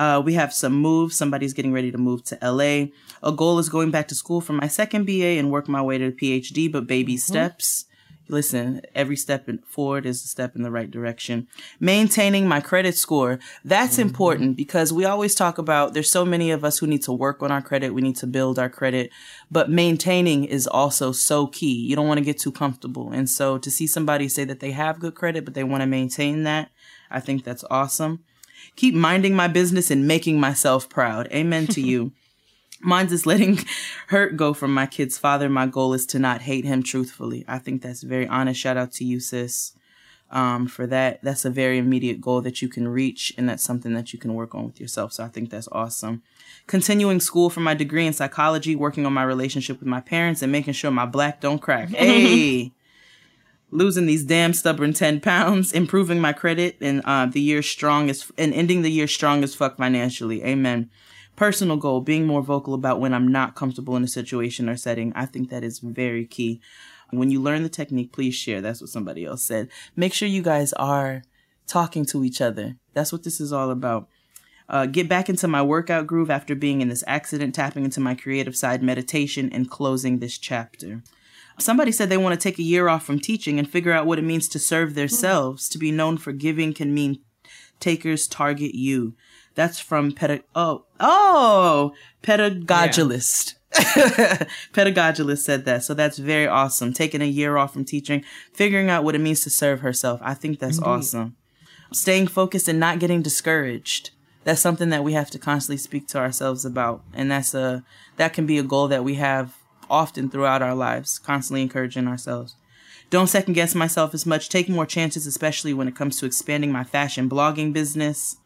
Uh, we have some moves. Somebody's getting ready to move to LA. A goal is going back to school for my second BA and work my way to the PhD, but baby steps. Listen, every step forward is a step in the right direction. Maintaining my credit score. That's important because we always talk about there's so many of us who need to work on our credit. We need to build our credit, but maintaining is also so key. You don't want to get too comfortable. And so to see somebody say that they have good credit, but they want to maintain that, I think that's awesome. Keep minding my business and making myself proud. Amen to you. Mine's is letting hurt go from my kid's father. My goal is to not hate him truthfully. I think that's very honest. Shout out to you, sis, um, for that. That's a very immediate goal that you can reach, and that's something that you can work on with yourself. So I think that's awesome. Continuing school for my degree in psychology, working on my relationship with my parents, and making sure my black don't crack. Hey! Losing these damn stubborn 10 pounds, improving my credit, and uh, the year strong as, and ending the year strong as fuck financially. Amen. Personal goal, being more vocal about when I'm not comfortable in a situation or setting. I think that is very key. When you learn the technique, please share. That's what somebody else said. Make sure you guys are talking to each other. That's what this is all about. Uh, get back into my workout groove after being in this accident, tapping into my creative side meditation, and closing this chapter. Somebody said they want to take a year off from teaching and figure out what it means to serve themselves. To be known for giving can mean takers target you. That's from pedag oh oh pedagogist. pedagogist said that. So that's very awesome. Taking a year off from teaching, figuring out what it means to serve herself. I think that's Indeed. awesome. Staying focused and not getting discouraged. That's something that we have to constantly speak to ourselves about. And that's a that can be a goal that we have often throughout our lives, constantly encouraging ourselves. Don't second guess myself as much. Take more chances, especially when it comes to expanding my fashion blogging business,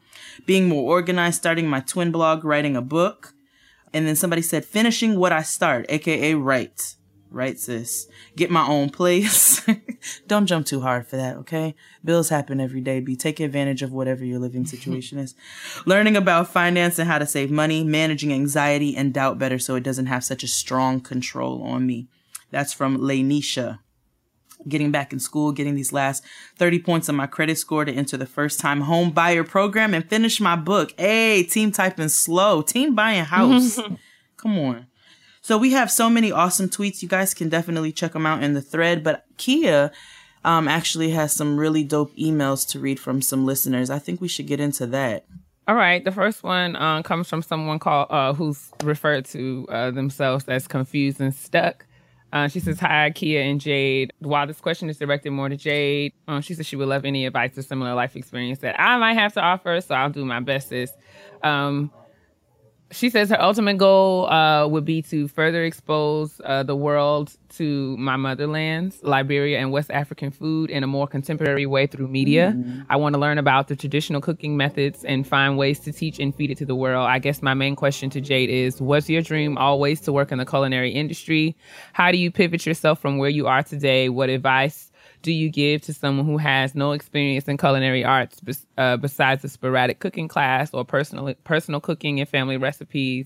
being more organized, starting my twin blog, writing a book. And then somebody said, finishing what I start, aka write. Right, sis. Get my own place. Don't jump too hard for that, okay? Bills happen every day. Be take advantage of whatever your living situation is. Learning about finance and how to save money, managing anxiety and doubt better so it doesn't have such a strong control on me. That's from Lanisha. Getting back in school, getting these last 30 points on my credit score to enter the first time home buyer program and finish my book. Hey, team typing slow, team buying house. Come on. So we have so many awesome tweets. You guys can definitely check them out in the thread. But Kia um, actually has some really dope emails to read from some listeners. I think we should get into that. All right. The first one uh, comes from someone called uh, who's referred to uh, themselves as confused and stuck. Uh, she says, Hi, Kia and Jade. While this question is directed more to Jade, um, she says she would love any advice or similar life experience that I might have to offer, so I'll do my best. Um, she says her ultimate goal uh, would be to further expose uh, the world to my motherlands, Liberia, and West African food in a more contemporary way through media. Mm-hmm. I want to learn about the traditional cooking methods and find ways to teach and feed it to the world. I guess my main question to Jade is Was your dream always to work in the culinary industry? How do you pivot yourself from where you are today? What advice do you give to someone who has no experience in culinary arts uh, besides a sporadic cooking class or personal personal cooking and family recipes?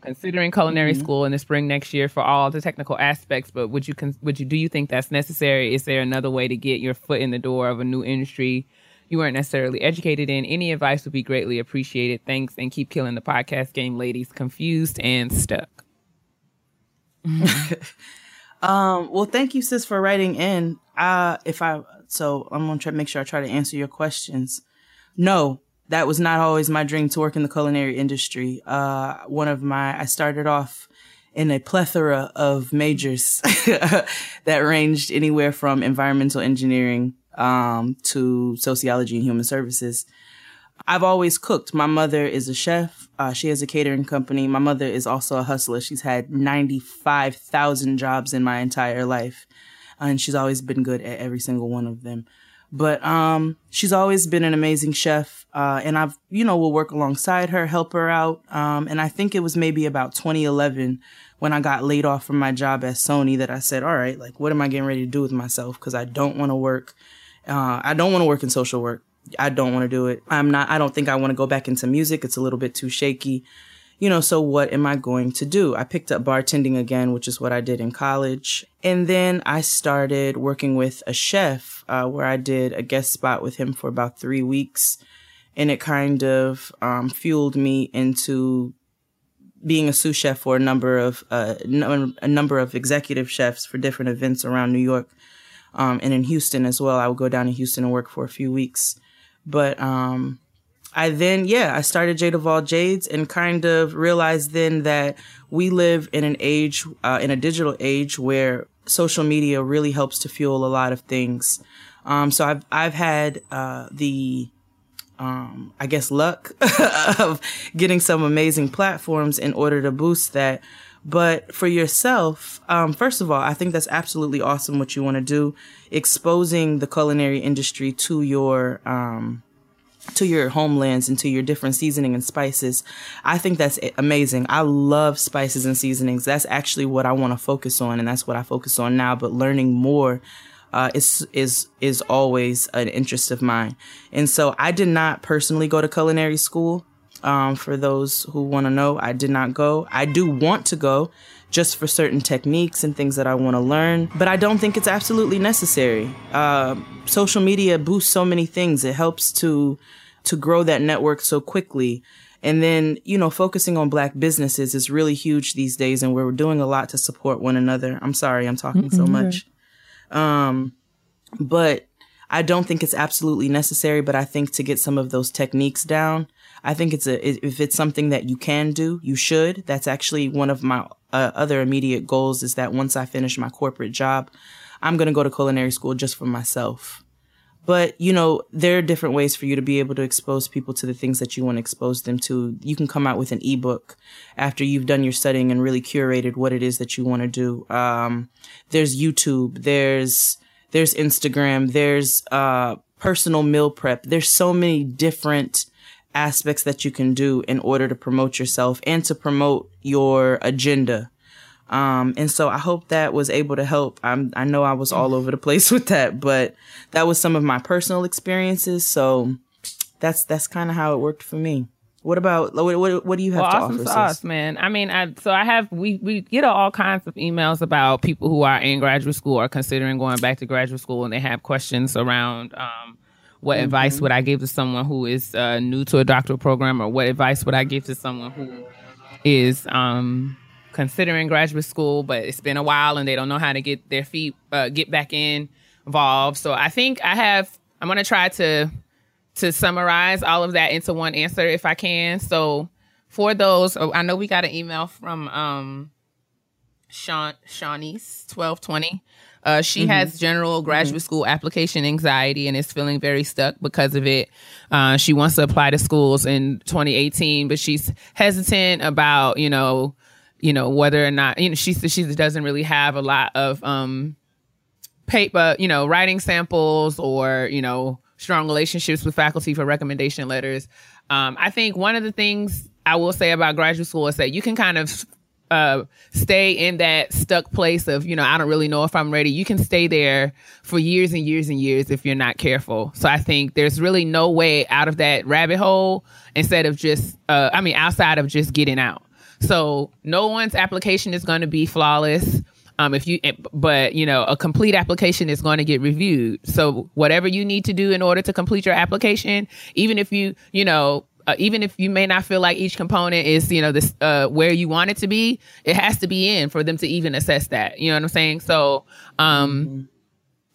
Considering culinary mm-hmm. school in the spring next year for all the technical aspects, but would you would you do you think that's necessary? Is there another way to get your foot in the door of a new industry you weren't necessarily educated in? Any advice would be greatly appreciated. Thanks, and keep killing the podcast game, ladies. Confused and stuck. Um, well, thank you, sis, for writing in. Uh, if I, so I'm to try to make sure I try to answer your questions. No, that was not always my dream to work in the culinary industry. Uh, one of my, I started off in a plethora of majors that ranged anywhere from environmental engineering um, to sociology and human services. I've always cooked. My mother is a chef. Uh, she has a catering company. My mother is also a hustler. She's had 95,000 jobs in my entire life. And she's always been good at every single one of them. But um, she's always been an amazing chef. Uh, and I've, you know, will work alongside her, help her out. Um, and I think it was maybe about 2011 when I got laid off from my job at Sony that I said, all right, like, what am I getting ready to do with myself? Because I don't want to work. Uh, I don't want to work in social work. I don't want to do it. I'm not, I don't think I want to go back into music. It's a little bit too shaky. You know, so what am I going to do? I picked up bartending again, which is what I did in college. And then I started working with a chef, uh, where I did a guest spot with him for about three weeks. And it kind of, um, fueled me into being a sous chef for a number of, uh, a number of executive chefs for different events around New York. Um, and in Houston as well. I would go down to Houston and work for a few weeks. But um, I then, yeah, I started Jade of All Jades and kind of realized then that we live in an age, uh, in a digital age where social media really helps to fuel a lot of things. Um, so I've, I've had, uh, the, um, I guess luck of getting some amazing platforms in order to boost that. But for yourself, um, first of all, I think that's absolutely awesome what you want to do, exposing the culinary industry to your, um, to your homelands and to your different seasoning and spices. I think that's amazing. I love spices and seasonings. That's actually what I want to focus on, and that's what I focus on now. But learning more uh, is is is always an interest of mine. And so I did not personally go to culinary school. Um, for those who want to know, I did not go. I do want to go just for certain techniques and things that I want to learn, but I don't think it's absolutely necessary. Uh, social media boosts so many things. It helps to to grow that network so quickly. And then, you know, focusing on black businesses is really huge these days and we're doing a lot to support one another. I'm sorry I'm talking mm-hmm. so much. Um, but I don't think it's absolutely necessary, but I think to get some of those techniques down, I think it's a, if it's something that you can do, you should. That's actually one of my uh, other immediate goals is that once I finish my corporate job, I'm going to go to culinary school just for myself. But, you know, there are different ways for you to be able to expose people to the things that you want to expose them to. You can come out with an ebook after you've done your studying and really curated what it is that you want to do. Um, there's YouTube, there's, there's Instagram, there's, uh, personal meal prep. There's so many different aspects that you can do in order to promote yourself and to promote your agenda. Um, and so I hope that was able to help. I'm, I know I was all over the place with that, but that was some of my personal experiences. So that's, that's kind of how it worked for me. What about what? What, what do you have well, to awesome offer? Sauce, man. I mean, I so I have we we get all kinds of emails about people who are in graduate school or considering going back to graduate school, and they have questions around um, what mm-hmm. advice would I give to someone who is uh, new to a doctoral program, or what advice would I give to someone who is um, considering graduate school, but it's been a while and they don't know how to get their feet uh, get back in involved. So I think I have. I'm gonna try to to summarize all of that into one answer if I can. So for those, oh, I know we got an email from um, Sean Shawnee's twelve twenty. Uh, she mm-hmm. has general graduate mm-hmm. school application anxiety and is feeling very stuck because of it. Uh, she wants to apply to schools in 2018, but she's hesitant about, you know, you know, whether or not, you know, she, she doesn't really have a lot of, um, paper, you know, writing samples or, you know, strong relationships with faculty for recommendation letters. Um, I think one of the things I will say about graduate school is that you can kind of uh, stay in that stuck place of, you know, I don't really know if I'm ready. You can stay there for years and years and years if you're not careful. So I think there's really no way out of that rabbit hole instead of just, uh, I mean, outside of just getting out. So no one's application is going to be flawless. Um, if you, eh, but you know, a complete application is going to get reviewed. So whatever you need to do in order to complete your application, even if you, you know, uh, even if you may not feel like each component is you know this uh, where you want it to be it has to be in for them to even assess that you know what i'm saying so um mm-hmm.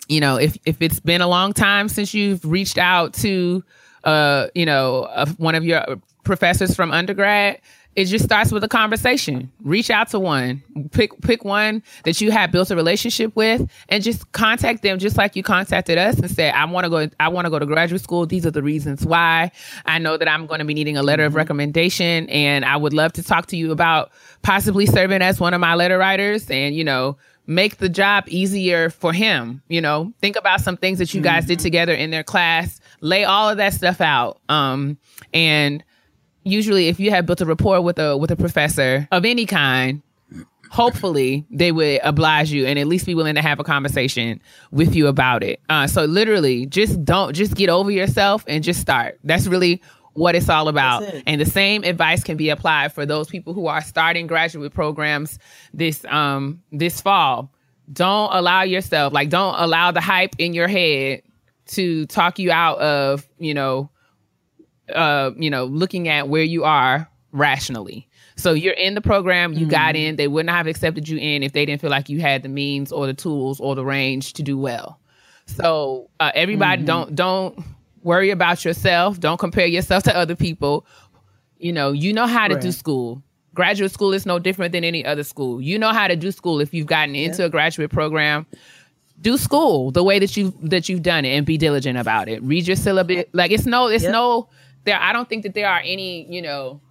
you know if if it's been a long time since you've reached out to uh, you know, uh, one of your professors from undergrad, it just starts with a conversation. Reach out to one, pick pick one that you have built a relationship with, and just contact them, just like you contacted us, and say, "I want to go. I want to go to graduate school. These are the reasons why. I know that I'm going to be needing a letter of recommendation, and I would love to talk to you about possibly serving as one of my letter writers, and you know." Make the job easier for him. You know, think about some things that you guys did together in their class. Lay all of that stuff out. Um, and usually if you have built a rapport with a with a professor of any kind hopefully they would oblige you and at least be willing to have a conversation with you about it. Uh, so literally just don't just get over yourself and just start. That's really what it's all about. It. and the same advice can be applied for those people who are starting graduate programs this um this fall. Don't allow yourself like don't allow the hype in your head to talk you out of you know uh, you know, looking at where you are rationally. So you're in the program, you got in, they would not have accepted you in if they didn't feel like you had the means or the tools or the range to do well. So uh, everybody don't don't worry about yourself, don't compare yourself to other people. You know, you know how to do school. Graduate school is no different than any other school. You know how to do school if you've gotten into a graduate program do school the way that you that you've done it and be diligent about it. Read your syllabus. Like it's no, it's no. There, I don't think that there are any, you know,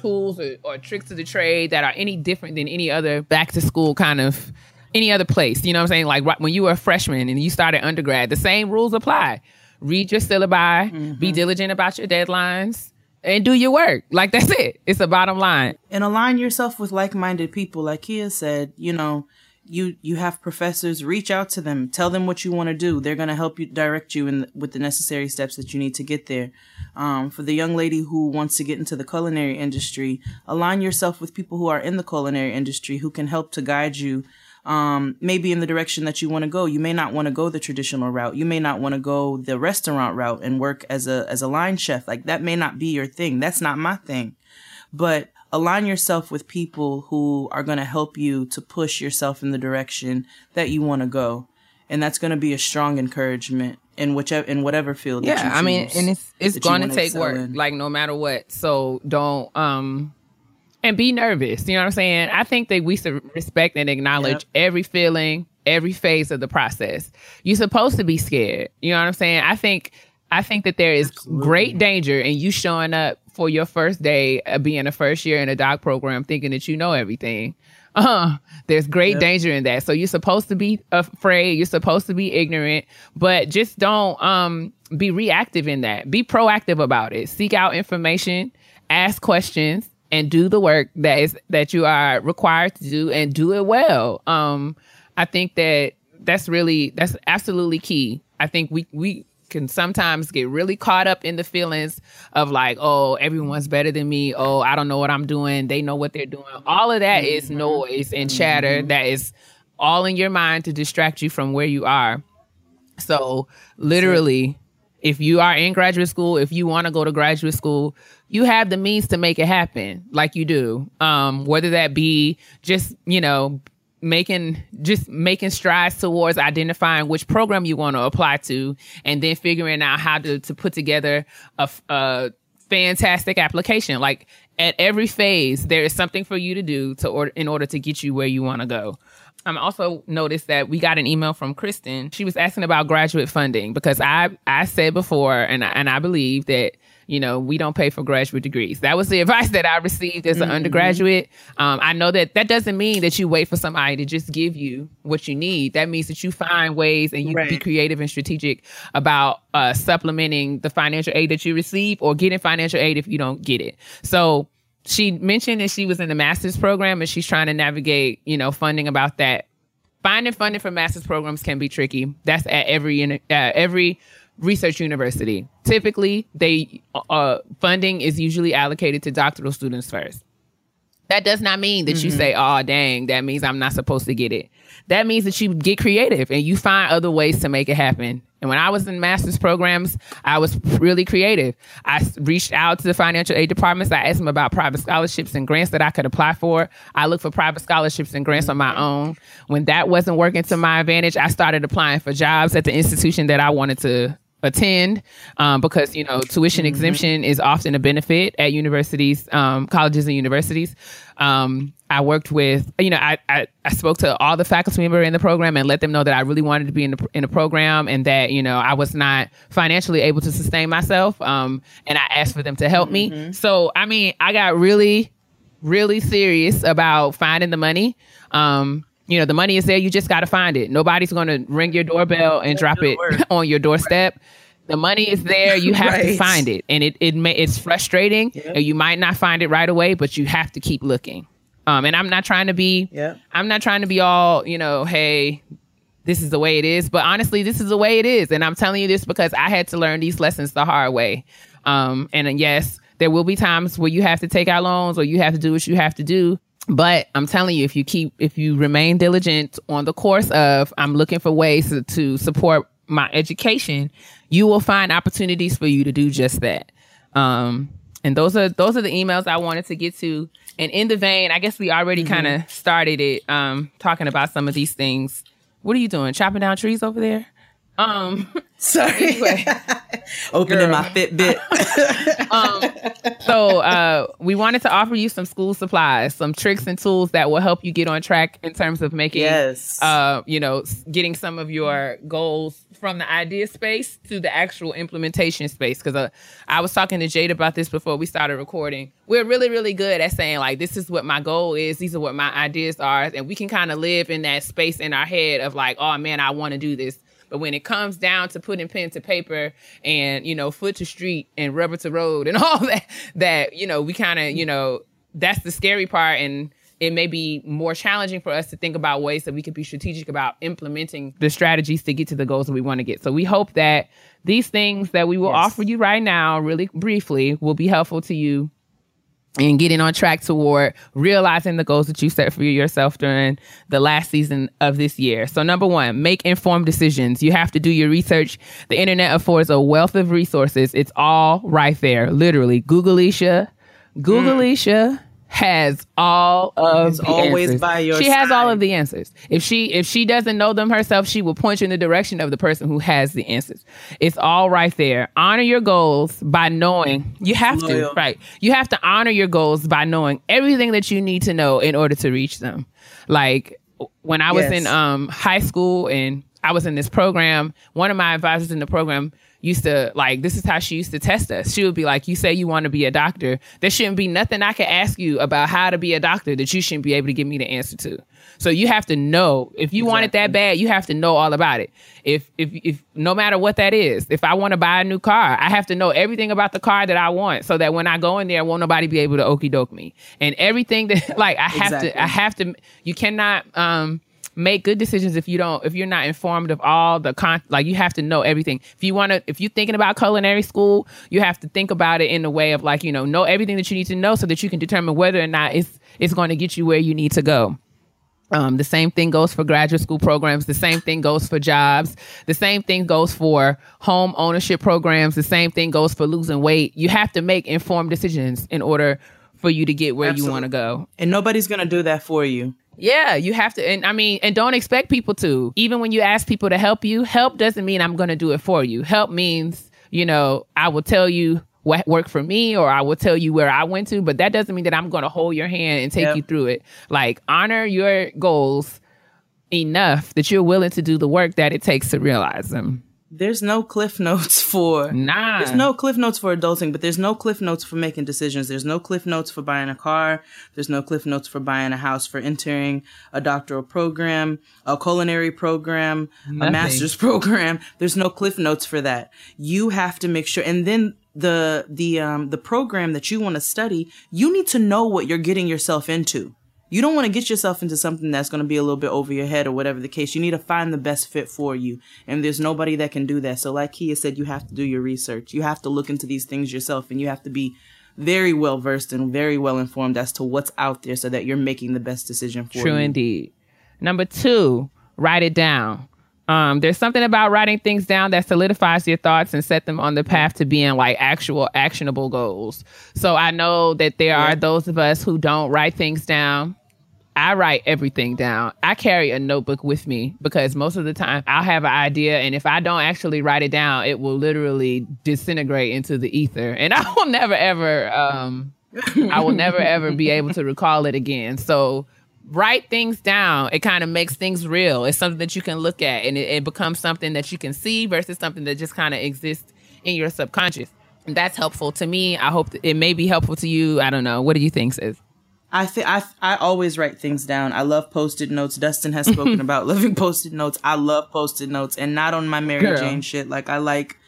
tools or, or tricks of the trade that are any different than any other back to school kind of any other place. You know what I'm saying? Like right- when you were a freshman and you started undergrad, the same rules apply. Read your syllabi, be mm-hmm. diligent about your deadlines, and do your work. Like that's it. It's the bottom line. and align yourself with like-minded people like Kia said you know you you have professors reach out to them tell them what you want to do they're going to help you direct you in with the necessary steps that you need to get there um, for the young lady who wants to get into the culinary industry align yourself with people who are in the culinary industry who can help to guide you um, maybe in the direction that you want to go. You may not want to go the traditional route. You may not want to go the restaurant route and work as a as a line chef. Like that may not be your thing. That's not my thing but align yourself with people who are going to help you to push yourself in the direction that you want to go and that's going to be a strong encouragement in whichever in whatever field that Yeah, I mean, and it's it's going to take work, in. like no matter what. So don't um and be nervous. You know what I'm saying? I think that we should respect and acknowledge Yep. every feeling, every phase of the process. You're supposed to be scared. You know what I'm saying? I think I think that there is great danger in you showing up for your first day, uh, being a first year in a doc program, thinking that you know everything. Uh, there's great danger in that. So you're supposed to be afraid. You're supposed to be ignorant, but just don't um be reactive in that. Be proactive about it. Seek out information, ask questions, and do the work that is that you are required to do, and do it well. Um, I think that that's really that's absolutely key. I think we we can sometimes get really caught up in the feelings of like, oh, everyone's better than me. Oh, I don't know what I'm doing. They know what they're doing. All of that is noise and chatter that is all in your mind to distract you from where you are. So, literally, if you are in graduate school, if you want to go to graduate school, you have the means to make it happen like you do. Um, whether that be just, you know, making just making strides towards identifying which program you want to apply to and then figuring out how to, to put together a, a fantastic application like at every phase there is something for you to do to order in order to get you where you want to go I'm also noticed that we got an email from Kristen. She was asking about graduate funding because I I said before and and I believe that you know we don't pay for graduate degrees. That was the advice that I received as an undergraduate. Um, I know that that doesn't mean that you wait for somebody to just give you what you need. That means that you find ways and you be creative and strategic about uh, supplementing the financial aid that you receive or getting financial aid if you don't get it. So she mentioned that she was in the master's program and she's trying to navigate, you know, funding about that. Finding funding for master's programs can be tricky. That's at every uh, every research university. Typically, they uh, funding is usually allocated to doctoral students first. That does not mean that you say, "Oh, dang, that means I'm not supposed to get it." That means that you get creative and you find other ways to make it happen. And when I was in master's programs, I was really creative. I reached out to the financial aid departments. I asked them about private scholarships and grants that I could apply for. I looked for private scholarships and grants on my own. When that wasn't working to my advantage, I started applying for jobs at the institution that I wanted to attend um, because you know tuition Mm-hmm. exemption is often a benefit at universities, um, colleges and universities. Um, I worked with you know I, I I spoke to all the faculty member in the program and let them know that I really wanted to be in the in the program and that you know I was not financially able to sustain myself. Um, and I asked for them to help Mm-hmm. me. So I mean I got really really serious about finding the money. Um, you know, the money is there. You just got to find it. Nobody's going to ring your doorbell and drop it on your doorstep. The money is there. You have to find it, and it it may, it's frustrating. And you might not find it right away, but you have to keep looking. Um, and I'm not trying to be. Yep. I'm not trying to be all you know. Hey, this is the way it is. But honestly, this is the way it is. And I'm telling you this because I had to learn these lessons the hard way. Um, and yes, there will be times where you have to take out loans or you have to do what you have to do. But I'm telling you, if you keep, if you remain diligent on the course of, I'm looking for ways to, to support my education, you will find opportunities for you to do just that. Um, and those are those are the emails I wanted to get to. And in the vein, I guess we already kind of started it, um, talking about some of these things. What are you doing? Chopping down trees over there? Um, Sorry. anyway. Opening Girl. my Fitbit. Um, so uh, we wanted to offer you some school supplies, some tricks and tools that will help you get on track in terms of making, Yes. uh, you know, getting some of your goals from the idea space to the actual implementation space. Because uh, I was talking to Jade about this before we started recording. We're really, really good at saying like, this is what my goal is. These are what my ideas are, and we can kind of live in that space in our head of like, oh man, I want to do this. But when it comes down to putting pen to paper and, you know, foot to street and rubber to road and all that, that, you know, we kind of, you know, that's the scary part. And it may be more challenging for us to think about ways that we could be strategic about implementing the strategies to get to the goals that we want to get. So we hope that these things that we will Yes. offer you right now, really briefly, will be helpful to you and getting on track toward realizing the goals that you set for yourself during the last season of this year. So, number one, make informed decisions. You have to do your research. The internet affords a wealth of resources. It's all right there, literally. Googleisha, Googleisha mm. Has all of It's the always answers. by your She has all of the answers. If she if she doesn't know them herself, she will point you in the direction of the person who has the answers. It's all right there. Honor your goals by knowing you have Loyal. to, right? You have to honor your goals by knowing everything that you need to know in order to reach them. Like when I was Yes. in um high school and I was in this program, one of my advisors in the program used to like this is how she used to test us. She would be like, "You say you want to be a doctor. There shouldn't be nothing I can ask you about how to be a doctor that you shouldn't be able to give me the answer to." So you have to know if you want it that bad, you have to know all about it. If if if no matter what that is, if I want to buy a new car, I have to know everything about the car that I want, so that when I go in there, won't nobody be able to okey doke me. And everything that like I have Exactly. to, I have to. You cannot um make good decisions if you don't if you're not informed of all the con like you have to know everything if you want to if you're thinking about culinary school you have to think about it in the way of like you know know everything that you need to know so that you can determine whether or not it's it's going to get you where you need to go um, the same thing goes for graduate school programs. The same thing goes for jobs. The same thing goes for home ownership programs. The same thing goes for losing weight. You have to make informed decisions in order for you to get where you want to go. and nobody's going to do that for you. Yeah, you have to. And I mean, and don't expect people to. Even when you ask people to help you, help doesn't mean I'm going to do it for you. Help means, you know, I will tell you what worked for me or I will tell you where I went to, but that doesn't mean that I'm going to hold your hand and take Yep. you through it. Like, honor your goals enough that you're willing to do the work that it takes to realize them. There's no cliff notes for Nah. There's no cliff notes for adulting, but there's no cliff notes for making decisions. There's no cliff notes for buying a car. There's no cliff notes for buying a house, for entering a doctoral program, a culinary program, a master's program. There's no cliff notes for that. You have to make sure, and then the the um the program that you want to study, you need to know what you're getting yourself into. You don't want to get yourself into something that's going to be a little bit over your head or whatever the case. You need to find the best fit for you. And there's nobody that can do that. So like Kia said, you have to do your research. You have to look into these things yourself and you have to be very well versed and very well informed as to what's out there so that you're making the best decision for you. True indeed. Number two, write it down. Um, there's something about writing things down that solidifies your thoughts and set them on the path to being like actual actionable goals. So I know that there are those of us who don't write things down. I write everything down. I carry a notebook with me because most of the time I'll have an idea, and if I don't actually write it down, it will literally disintegrate into the ether, and I will never ever, um, I will never ever be able to recall it again. So write things down. It kind of makes things real. It's something that you can look at, and it, it becomes something that you can see versus something that just kind of exists in your subconscious. And that's helpful to me. I hope it may be helpful to you. I don't know. What do you think, sis? I think I I always write things down. I love post-it notes. Dustin has spoken about loving post-it notes. I love post-it notes, and not on my Mary Girl. Jane shit. Like I like.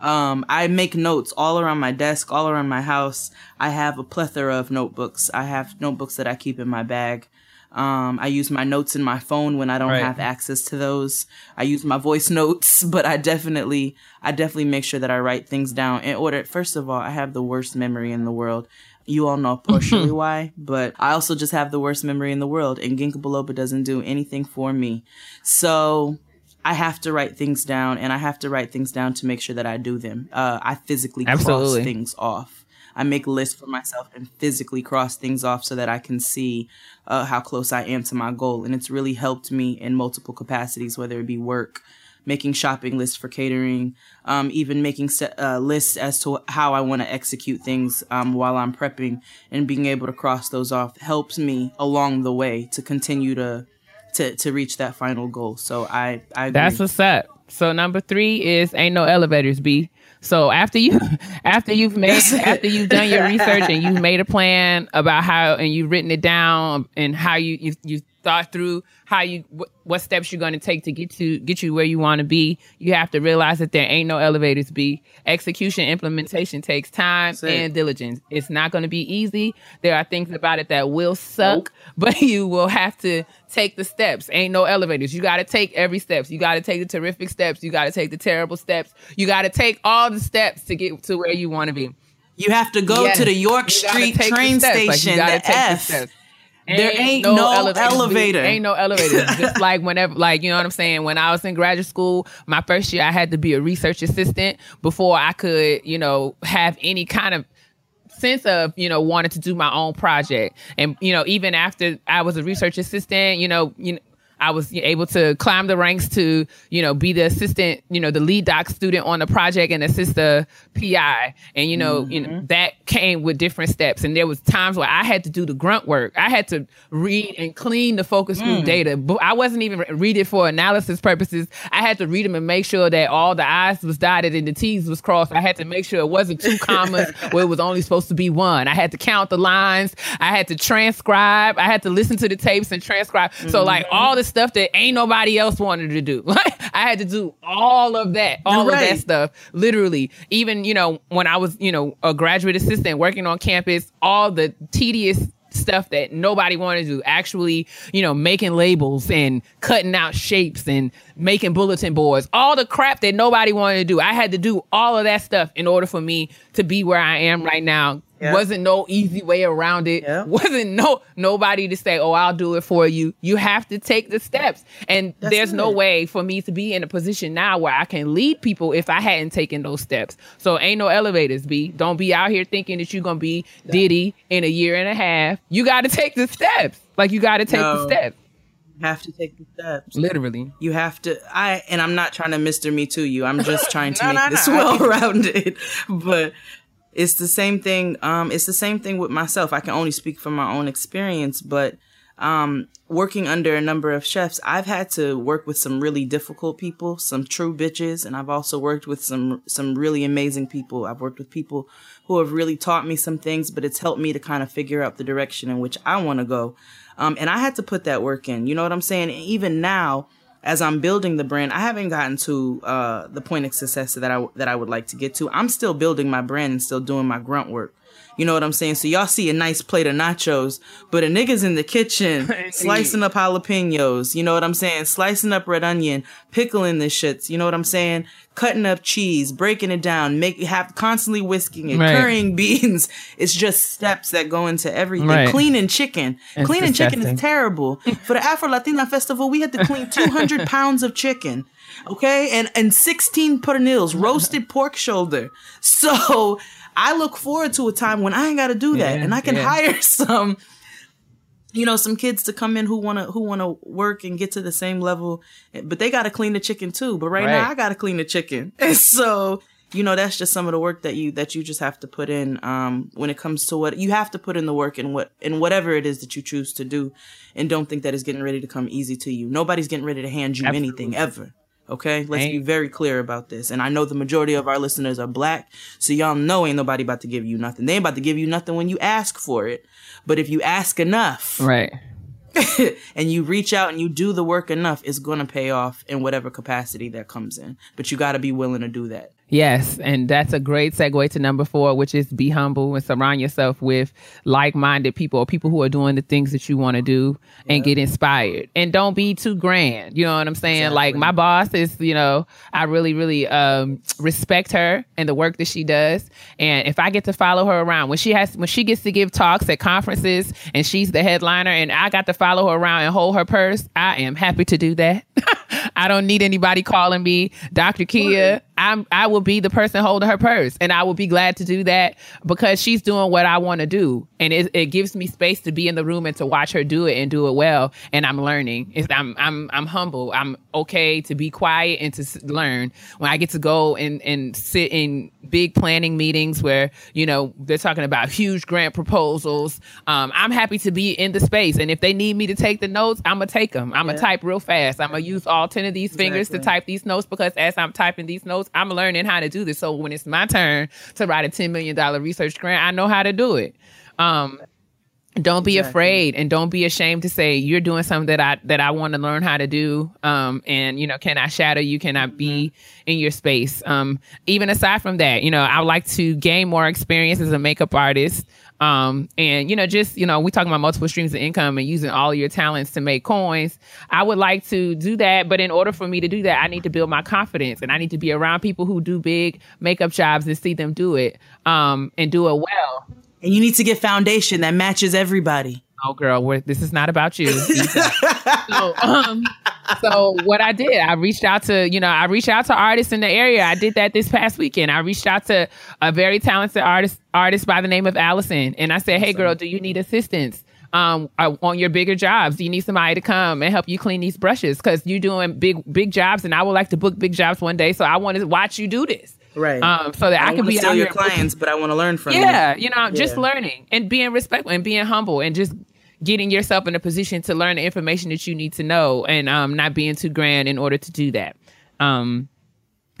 Um, I make notes all around my desk, all around my house. I have a plethora of notebooks. I have notebooks that I keep in my bag. Um, I use my notes in my phone when I don't Right. have access to those. I use my voice notes, but I definitely, I definitely make sure that I write things down in order. First of all, I have the worst memory in the world. You all know partially why, but I also just have the worst memory in the world, and ginkgo biloba doesn't do anything for me. So I have to write things down, and I have to write things down to make sure that I do them. Uh, I physically Absolutely. cross things off. I make lists for myself and physically cross things off so that I can see uh, how close I am to my goal. And it's really helped me in multiple capacities, whether it be work, making shopping lists for catering, um, even making se- uh, lists as to how I want to execute things um, while I'm prepping and being able to cross those off helps me along the way to continue to to, to reach that final goal. So I, I. That's what's up. So number three is ain't no elevators, B. So after you after you've made after you've done your research and you've made a plan about how and you've written it down and how you you, you thought through how you what, what steps you're going to take to get to get you where you want to be, you have to realize that there ain't no elevators. B execution implementation takes time it. and diligence. It's not going to be easy. There are things about it that will suck, but you will have to take the steps. Ain't no elevators. You got to take every steps. You got to take the terrific steps. You got to take the terrible steps. You got to take all the steps to get to where you want to be. you have to go Yes. to the York Street train. Like, station, the take the F. There ain't no elevator. Ain't no elevator. Just like whenever, like you know what I'm saying. When I was in graduate school, my first year, I had to be a research assistant before I could, you know, have any kind of sense of you know wanting to do my own project. And you know, even after I was a research assistant, you know, you know. I was able to climb the ranks to, you know, be the assistant, you know, the lead doc student on the project and assist the PI. And, you know, you know, mm-hmm. that came with different steps. And there was times where I had to do the grunt work. I had to read and clean the focus group mm. data. But I wasn't even read it for analysis purposes. I had to read them and make sure that all the I's was dotted and the T's was crossed. I had to make sure it wasn't two commas where it was only supposed to be one. I had to count the lines. I had to transcribe. I had to listen to the tapes and transcribe. So like mm-hmm. all the stuff that ain't nobody else wanted to do. Like I had to do all of that, all of that stuff. Literally, even you know when I was you know a graduate assistant working on campus, all the tedious stuff that nobody wanted to do actually you know making labels and cutting out shapes and making bulletin boards all the crap that nobody wanted to do i had to do all of that stuff in order for me to be where i am right now Yeah. wasn't no easy mm-hmm. way around it Yeah. wasn't no nobody to say oh i'll do it for you you have to take the steps and That's there's no it. way for me to be in a position now where i can lead people if i hadn't taken those steps so ain't no elevators b don't be out here thinking that you're gonna be diddy in a year and a half you got to take the steps like you got to take the No. steps have to take the steps. literally You have to. I and I'm not trying to Mr. Me to you. I'm just trying to No, make no, this no. well rounded. But it's the same thing. Um, it's the same thing with myself. I can only speak from my own experience, but um, working under a number of chefs, I've had to work with some really difficult people, some true bitches, and I've also worked with some some really amazing people. I've worked with people who have really taught me some things, but it's helped me to kind of figure out the direction in which I want to go. Um, and I had to put that work in. You know what I'm saying? Even now, as I'm building the brand, I haven't gotten to uh, the point of success that I that I would like to get to. I'm still building my brand and still doing my grunt work. You know what I'm saying? So y'all see a nice plate of nachos, but a nigga's in the kitchen slicing up jalapenos. You know what I'm saying? Slicing up red onion, pickling the shits. You know what I'm saying? Cutting up cheese, breaking it down, make have constantly whisking it, Right. currying beans. It's just steps that go into everything. Right. Cleaning chicken. It's Cleaning chicken is terrible. For the Afro Latina Festival, we had to clean 200 pounds of chicken. Okay. And, and 16 pernils, roasted pork shoulder. So I look forward to a time when I ain't got to do that Yeah, and I can yeah. hire some you know some kids to come in who want to who want to work and get to the same level but they got to clean the chicken too but right, right. now i got to clean the chicken and so you know that's just some of the work that you that you just have to put in um when it comes to what you have to put in the work and what and whatever it is that you choose to do and don't think that it's getting ready to come easy to you nobody's getting ready to hand you Absolutely. anything ever Okay, let's ain't. be very clear about this. And I know the majority of our listeners are black, so y'all know ain't nobody about to give you nothing. They ain't about to give you nothing when you ask for it. But if you ask enough, right, and you reach out and you do the work enough, it's gonna pay off in whatever capacity that comes in. But you got to be willing to do that. Yes, and that's a great segue to number four, which is be humble and surround yourself with like-minded people or people who are doing the things that you want to do and yeah. get inspired. And don't be too grand. You know what I'm saying? Exactly. Like my boss is, you know, I really, really um, respect her and the work that she does. And if I get to follow her around when she has when she gets to give talks at conferences and she's the headliner and I got to follow her around and hold her purse, I am happy to do that. I don't need anybody calling me Dr. Kia. I'm I will be the person holding her purse and I will be glad to do that because she's doing what I want to do and it, it gives me space to be in the room and to watch her do it and do it well and I'm learning. It's, I'm I'm I'm humble. I'm okay to be quiet and to learn. When I get to go and and sit in big planning meetings where you know they're talking about huge grant proposals, um, I'm happy to be in the space and if they need me to take the notes, I'm gonna take them. I'm gonna type real fast. I'm gonna use all ten of these fingers exactly. to type these notes because as I'm typing these notes I'm learning how to do this. So when it's my turn to write a $10 million research grant, I know how to do it. Um, don't be exactly. afraid and don't be ashamed to say you're doing something that I that I want to learn how to do. Um, and you know, can I shadow you? Can I be mm-hmm. in your space? Um, even aside from that, you know, I would like to gain more experience as a makeup artist. Um, and you know, just you know, we talking about multiple streams of income and using all your talents to make coins. I would like to do that, but in order for me to do that, I need to build my confidence and I need to be around people who do big makeup jobs and see them do it, um, and do it well. And you need to get foundation that matches everybody. Oh, girl, this is not about you. so, um, so what I did, I reached out to, you know, I reached out to artists in the area. I did that this past weekend. I reached out to a very talented artist, artist by the name of Allison, and I said, "Hey, girl, do you need assistance?" um, uh, on your bigger jobs. Do you need somebody to come and help you clean these brushes? Because you're doing big, big jobs, and I would like to book big jobs one day. So I want to watch you do this. Right. Um, so that I, I can be out your clients, but I want to learn from yeah, you. you know, just yeah. learning and being respectful and being humble and just getting yourself in a position to learn the information that you need to know and um, not being too grand in order to do that. Um,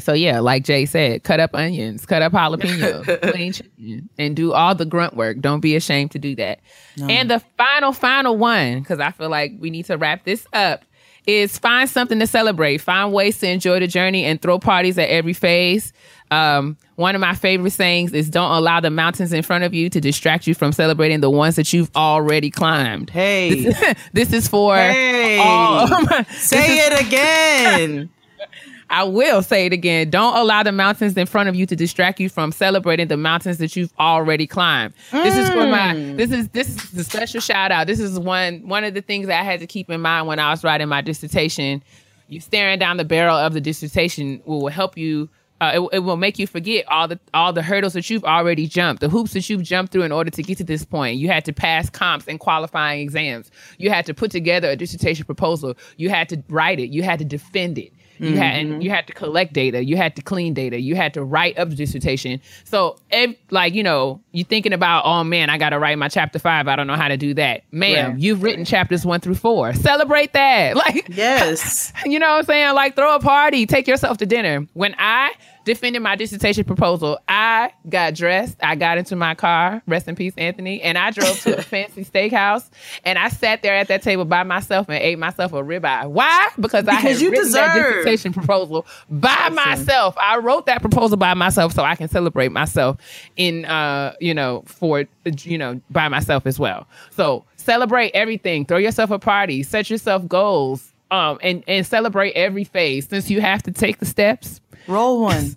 so yeah, like Jay said, cut up onions, cut up jalapenos, clean chicken, and do all the grunt work. Don't be ashamed to do that. No. And the final, final one, because I feel like we need to wrap this up, is find something to celebrate. Find ways to enjoy the journey and throw parties at every phase. Um, one of my favorite sayings is don't allow the mountains in front of you to distract you from celebrating the ones that you've already climbed. Hey, this, this is for hey. all. Say is, it again. I will say it again. Don't allow the mountains in front of you to distract you from celebrating the mountains that you've already climbed. Mm. This is for my mm. this is this is a special shout out. This is one one of the things I had to keep in mind when I was writing my dissertation. You staring down the barrel of the dissertation will help you uh, it, it, will make you forget all the all the hurdles that you've already jumped, the hoops that you've jumped through in order to get to this point. You had to pass comps and qualifying exams. You had to put together a dissertation proposal. You had to write it. You had to defend it. You mm-hmm. had and you had to collect data. You had to clean data. You had to write up the dissertation. So, if, like you know, you're thinking about, oh man, I got to write my chapter five. I don't know how to do that, ma'am. Right. You've written chapters one through four. Celebrate that, like yes. you know what I'm saying? Like throw a party, take yourself to dinner. When I defending my dissertation proposal, I got dressed. I got into my car, rest in peace, Anthony, and I drove to a fancy steakhouse. And I sat there at that table by myself and ate myself a ribeye. Why? Because, because I had you written deserve. that dissertation proposal by myself. I wrote that proposal by myself so I can celebrate myself in, uh, you know, for, you know, by myself as well. So celebrate everything. Throw yourself a party. Set yourself goals. Um, and, and celebrate every phase. Since you have to take the steps, Roll one.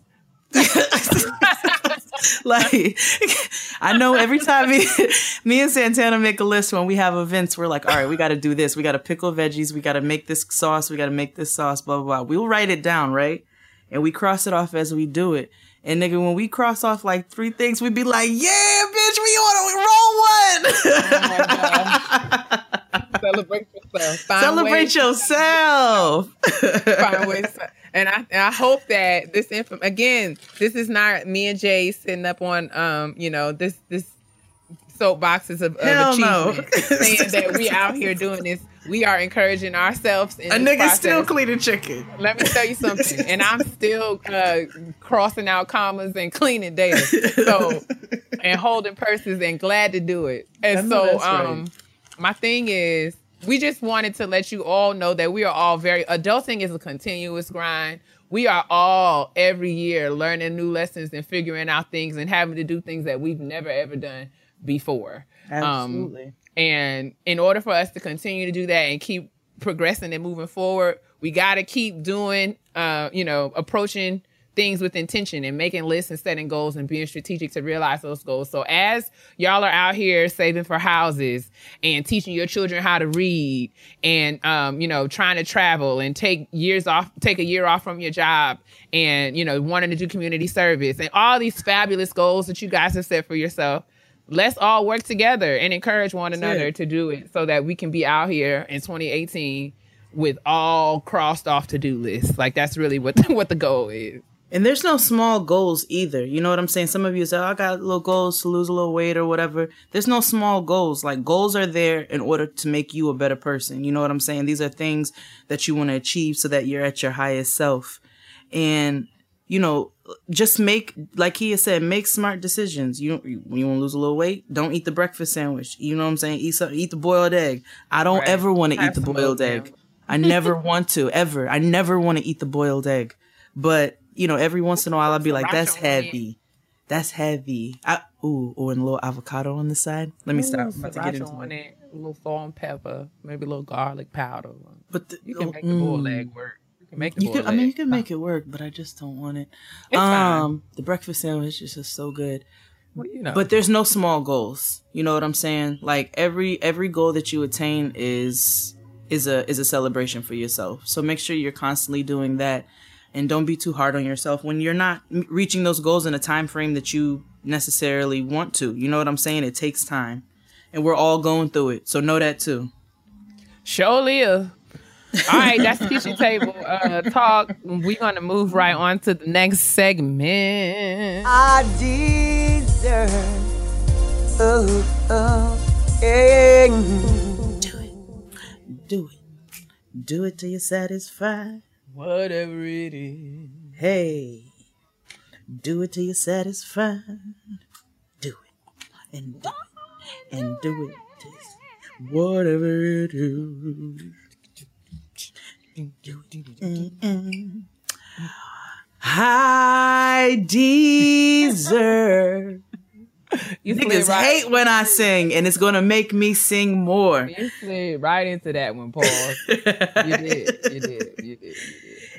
like I know every time me, me and Santana make a list when we have events, we're like, all right, we got to do this. We got to pickle veggies. We got to make this sauce. We got to make this sauce. Blah blah blah. We'll write it down, right? And we cross it off as we do it. And nigga, when we cross off like three things, we'd be like, yeah, bitch, we want to roll one. Oh Celebrate yourself. Find Celebrate ways- yourself. find ways and I and I hope that this info again, this is not me and Jay sitting up on um, you know, this this soapboxes of, of Hell no. achievement saying that we out here doing this. We are encouraging ourselves in A nigga still cleaning chicken. Let me tell you something, and I'm still uh, crossing out commas and cleaning data, so and holding purses and glad to do it. And so, that's right. um, my thing is, we just wanted to let you all know that we are all very adulting is a continuous grind. We are all every year learning new lessons and figuring out things and having to do things that we've never ever done before. Um, Absolutely. and in order for us to continue to do that and keep progressing and moving forward, we got to keep doing, uh, you know, approaching things with intention and making lists and setting goals and being strategic to realize those goals. So as y'all are out here saving for houses and teaching your children how to read and um, you know, trying to travel and take years off, take a year off from your job and, you know, wanting to do community service and all these fabulous goals that you guys have set for yourself. Let's all work together and encourage one another it. to do it so that we can be out here in 2018 with all crossed off to-do lists. Like that's really what the, what the goal is. And there's no small goals either. You know what I'm saying? Some of you say, oh, I got little goals to lose a little weight or whatever. There's no small goals. Like goals are there in order to make you a better person. You know what I'm saying? These are things that you want to achieve so that you're at your highest self. And, you know, just make, like he said, make smart decisions. You, you when you want to lose a little weight, don't eat the breakfast sandwich. You know what I'm saying? Eat some, eat the boiled egg. I don't Right. ever want to eat the boiled egg. I never want to ever. I never want to eat the boiled egg. But you know, every once in a while, I'll be like, "That's Sriracha on it. heavy. That's heavy." I, ooh, oh, and a little avocado on the side. Let me stop. I'm about to get into on it. it, a little salt and pepper, maybe a little garlic powder. But the, You can make the mm, boiled egg work. You can make the You boiled can, I mean, you can make it work, but I just don't want it. It's fine. um, the breakfast sandwich is just so good. Well, you know. But there's no small goals. You know what I'm saying? Like every every goal that you attain is is a is a celebration for yourself. So make sure you're constantly doing that and don't be too hard on yourself when you're not m- reaching those goals in a time frame that you necessarily want to. You know what I'm saying? It takes time. And we're all going through it. So know that too. Show live. All right, that's the kitchen table uh, talk. We're gonna move right on to the next segment. I deserve. Oh, oh, yeah. Do it. Do it till you're satisfied. Whatever it is. Hey. Do it till you're satisfied. Do it. And do it. And do it. Whatever it is. Mm-mm. I deserve. You Niggas right, hate when I sing, and it's gonna make me sing more. You slid right into that one, Paul. You did. You did. You did. You did.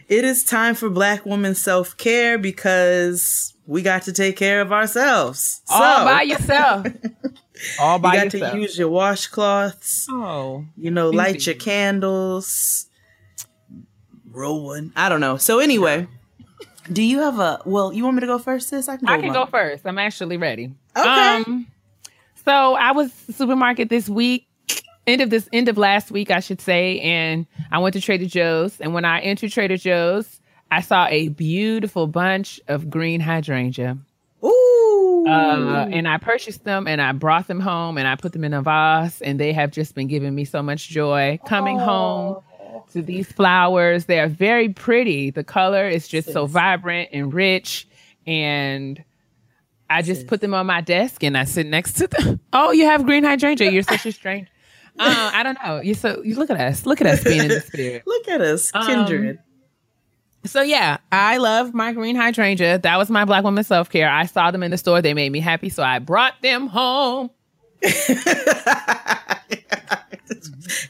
It is time for Black woman self care because we got to take care of ourselves. All by yourself. All by yourself. you got yourself. to use your washcloths. oh. You know, light your candles. Roll one. I don't know. So anyway, do you have a? Well, you want me to go first, sis? I can go. I can go first. I'm actually ready. Okay. Um, so I was supermarket this week, end of this end of last week, I should say, and I went to Trader Joe's. And when I entered Trader Joe's, I saw a beautiful bunch of green hydrangea. Ooh. Uh, and I purchased them and I brought them home and I put them in a vase and they have just been giving me so much joy. Coming home to these flowers, they are very pretty. The color is just so vibrant and rich. And I just Sis. put them on my desk and I sit next to them. Oh, you have green hydrangea. You're such a strange. Uh, I don't know. You so you look at us. Look at us being in the spirit. Look at us, Um, kindred. So yeah, I love my green hydrangea. That was my black woman self care. I saw them in the store. They made me happy, so I brought them home.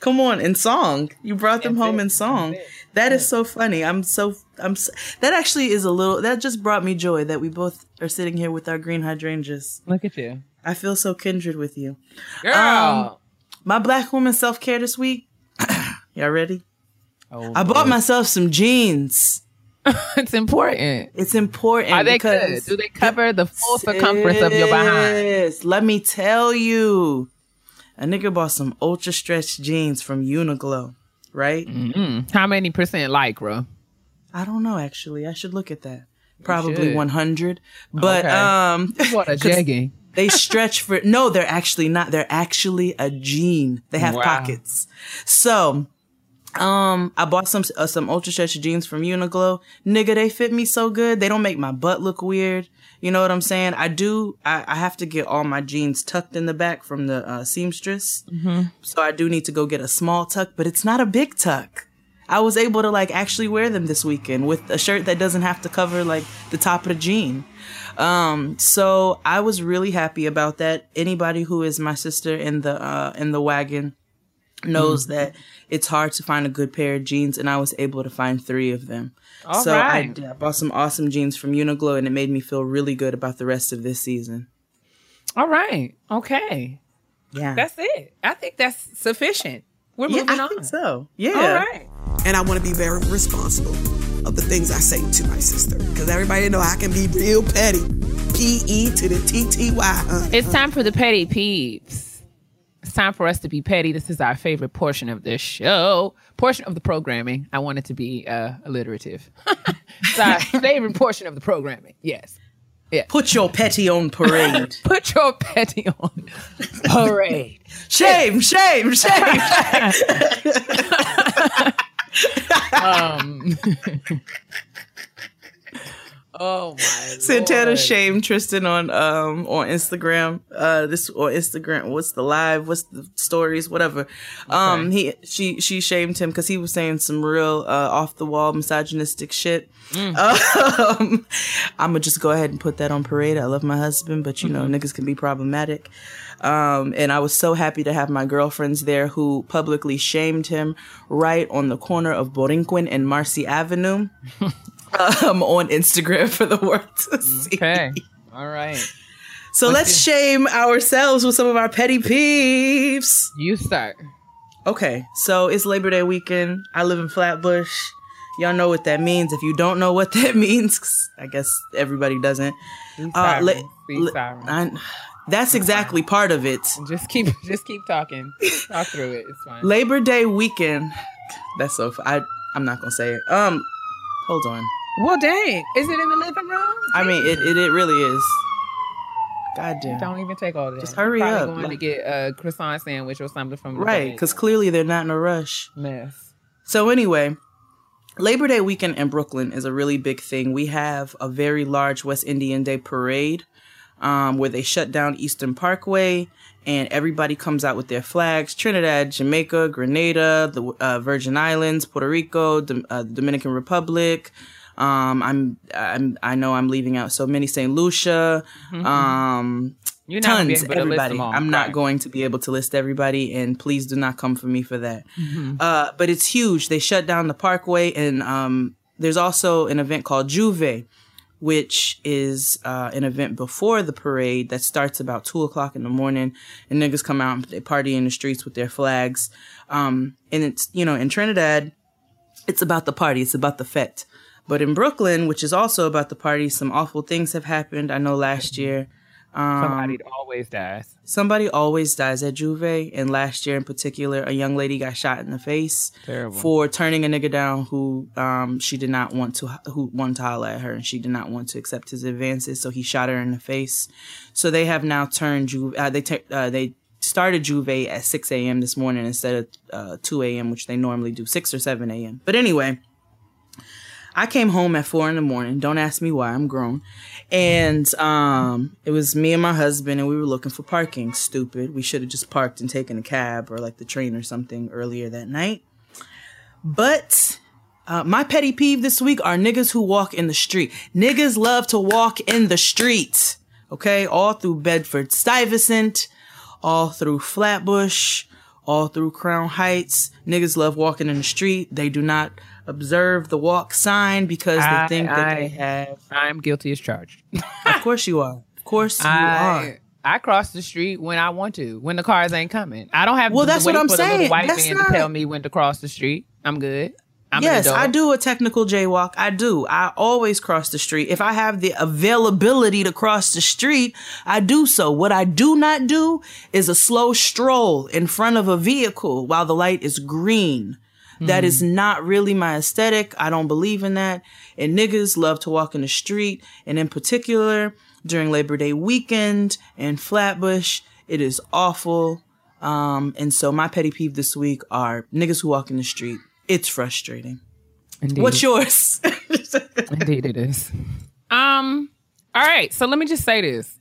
Come on, in song. You brought them That's home it. in song. That is so funny. I'm so I'm. s that actually is a little. That just brought me joy that we both are sitting here with our green hydrangeas. Look at you, I feel so kindred with you. girl. Um, My black woman self care this week. Y'all ready? oh, I bought boy. myself some jeans. it's important. It's important. Are they good? Do they cover the full circumference of your behind? Yes. Let me tell you. A nigga bought some ultra stretch jeans from Uniqlo, right? Mm. How many percent lycra? I don't know actually. I should look at that. Probably 100. But Okay. um What a jegging. They stretch for no, they're actually not. They're actually a jean. They have Wow. pockets. So um, I bought some uh, some ultra stretch jeans from Uniqlo. Nigga, they fit me so good. They don't make my butt look weird. You know what I'm saying? I do. I, I have to get all my jeans tucked in the back from the uh, seamstress. So I do need to go get a small tuck, but it's not a big tuck. I was able to like actually wear them this weekend with a shirt that doesn't have to cover like the top of the jean. Um, so I was really happy about that. Anybody who is my sister in the uh, in the wagon knows that it's hard to find a good pair of jeans, and I was able to find three of them. All so I, right. did- I bought some awesome jeans from Uniqlo, and it made me feel really good about the rest of this season. All right. Okay. Yeah, That's it. I think that's sufficient. We're yeah, moving I on. think so. Yeah, All right. and I want to be very responsible of the things I say to my sister because everybody know I can be real petty. P E to the T T Y. Huh? It's time for the petty peeps. It's time for us to be petty. This is our favorite portion of this show, portion of the programming. I want it to be uh, alliterative. it's our favorite portion of the programming. Yes. Yeah. Put your petty on parade. Put your petty on parade. shame, shame, shame. Um, oh my Santana Lord. shamed Tristan on um on Instagram. Uh this or Instagram. What's the live? What's the stories? Whatever. Um he she she shamed him because he was saying some real uh off the wall misogynistic shit. Um I'm gonna just go ahead and put that on parade. I love my husband, but you know niggas can be problematic. Um, and I was so happy to have my girlfriends there who publicly shamed him right on the corner of Borinquen and Marcy Avenue um, on Instagram for the world to see. Okay. All right. So let's shame ourselves with some of our petty peeves. You start. Okay, so it's Labor Day weekend. I live in Flatbush. Y'all know what that means. If you don't know what that means, 'cause I guess everybody doesn't. Be Uh, la- la- I- that's exactly part of it. just keep just keep talking. Talk through it. It's fine. Labor Day weekend. That's so. I I'm not gonna say it. Um, hold on. well, dang. Is it in the living room? I mean, it it, it really is. God damn. Don't even take all that. Just hurry up. Probably up. Going to get a croissant sandwich or something from Right, because clearly they're not in a rush. mess. So anyway, Labor Day weekend in Brooklyn is a really big thing. We have a very large West Indian Day parade um, where they shut down Eastern Parkway and everybody comes out with their flags. Trinidad, Jamaica, Grenada, the uh, Virgin Islands, Puerto Rico, Dom- uh, Dominican Republic. Um, I'm, I'm, I know I'm leaving out so many. St. Lucia, um, You're not tons, able to list everybody. all. I'm not Right. going to be able to list everybody, and please do not come for me for that. Mm-hmm. Uh, but it's huge. They shut down the parkway, and um, there's also an event called Juve, which is uh, an event before the parade that starts about two o'clock in the morning, and niggas come out and they party in the streets with their flags. Um, and it's you know in Trinidad, it's about the party, it's about the fete. But in Brooklyn, which is also about the party, some awful things have happened. I know last year. Um, Somebody always dies. Somebody always dies at J'ouvert, and last year in particular, a young lady got shot in the face Terrible. for turning a nigga down who um she did not want to who wanted to holler at her, and she did not want to accept his advances, so he shot her in the face. So they have now turned J'ouvert. Uh, they t- uh, they started J'ouvert at six a.m. this morning instead of uh, two a.m., which they normally do six or seven a.m. But anyway. I came home at four in the morning. Don't ask me why. I'm grown. And um, it was me and my husband, and we were looking for parking. Stupid. We should have just parked and taken a cab or like the train or something earlier that night. But uh, my petty peeve this week are niggas who walk in the street. Niggas love to walk in the street. Okay, all through Bedford Stuyvesant, all through Flatbush, all through Crown Heights. Niggas love walking in the street. They do not observe the walk sign because I- they think that I- they have. I'm guilty as charged. Of course you are. Of course you I are. I cross the street when I want to, when the cars ain't coming. I don't have Well, to that's wait what I'm for the saying. little white That's man not- to tell me when to cross the street. I'm good. I'm yes. I do a technical jaywalk. I do. I always cross the street. If I have the availability to cross the street, I do so. What I do not do is a slow stroll in front of a vehicle while the light is green. That is not really my aesthetic. I don't believe in that. And niggas love to walk in the street. And in particular, during Labor Day weekend and Flatbush, it is awful. Um, and so my petty peeve this week are niggas who walk in the street. It's frustrating. Indeed. What's yours? Indeed, it is. Um. All right. So let me just say this.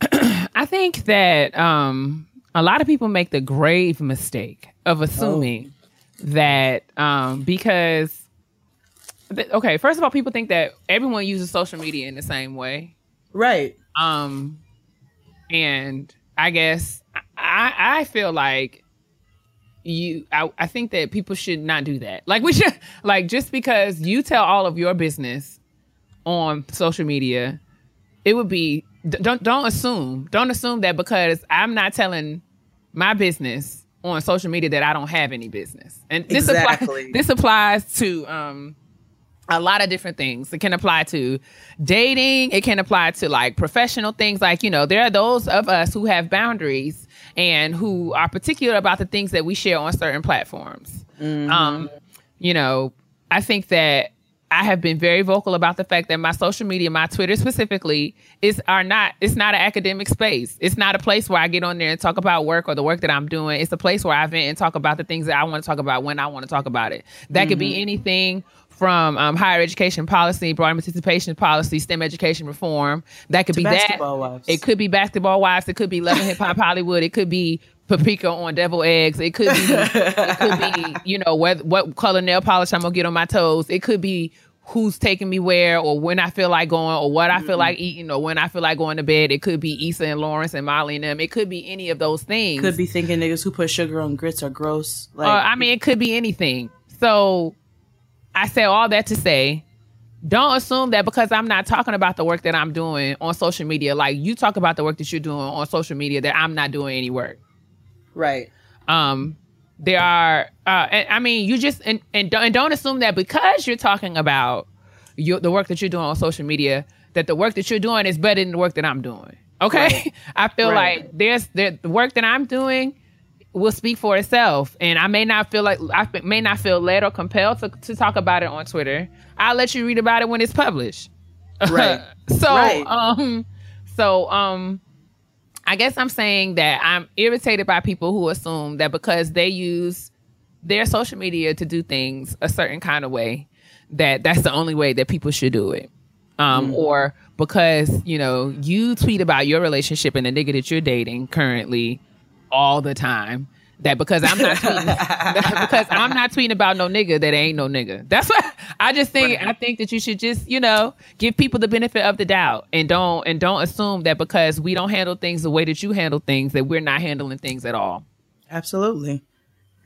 I think that um a lot of people make the grave mistake of assuming that um because th- okay, first of all, people think that everyone uses social media in the same way. right. Um, and I guess I I feel like you I, I think that people should not do that. Like we should like just because you tell all of your business on social media, it would be don't don't assume don't assume that because I'm not telling my business on social media that I don't have any business. And this Exactly. applies this applies to um a lot of different things. It can apply to dating. It can apply to like professional things. Like, you know, there are those of us who have boundaries and who are particular about the things that we share on certain platforms. Um, you know, I think that I have been very vocal about the fact that my social media, my Twitter specifically, is are not it's not an academic space. It's not a place where I get on there and talk about work or the work that I'm doing. It's a place where I vent and talk about the things that I want to talk about when I want to talk about it. That could be anything from um, higher education policy, broad participation policy, STEM education reform. That could be basketball that. wives. It could be basketball wives. It could be Love and Hip Hop Hollywood. It could be paprika on devil eggs. It could be, it could be, you know, what what color nail polish I'm gonna get on my toes. It could be who's taking me where, or when I feel like going, or what I feel like mm-hmm. eating, or when I feel like going to bed. It could be Issa and Lawrence and Molly and them. It could be any of those things. Could be thinking niggas who put sugar on grits are gross. Uh, like, Or, I mean, it could be anything. So I say all that to say, don't assume that because I'm not talking about the work that I'm doing on social media, like you talk about the work that you're doing on social media, that I'm not doing any work. Right. Um, there are, uh, and, I mean, you just and and don't, and don't assume that because you're talking about your, the work that you're doing on social media, that the work that you're doing is better than the work that I'm doing. Okay, I feel Right. like there's there, the work that I'm doing will speak for itself, and I may not feel like I may not feel led or compelled to, to talk about it on Twitter. I'll let you read about it when it's published. Right. so Right. um so um I guess I'm saying that I'm irritated by people who assume that because they use their social media to do things a certain kind of way, that that's the only way that people should do it. Um, or because, you know, you tweet about your relationship and the nigga that you're dating currently all the time. That because I'm not tweeting because I'm not tweeting about no nigga that ain't no nigga. That's what I just think I think that you should just, you know, give people the benefit of the doubt and don't and don't assume that because we don't handle things the way that you handle things that we're not handling things at all. Absolutely.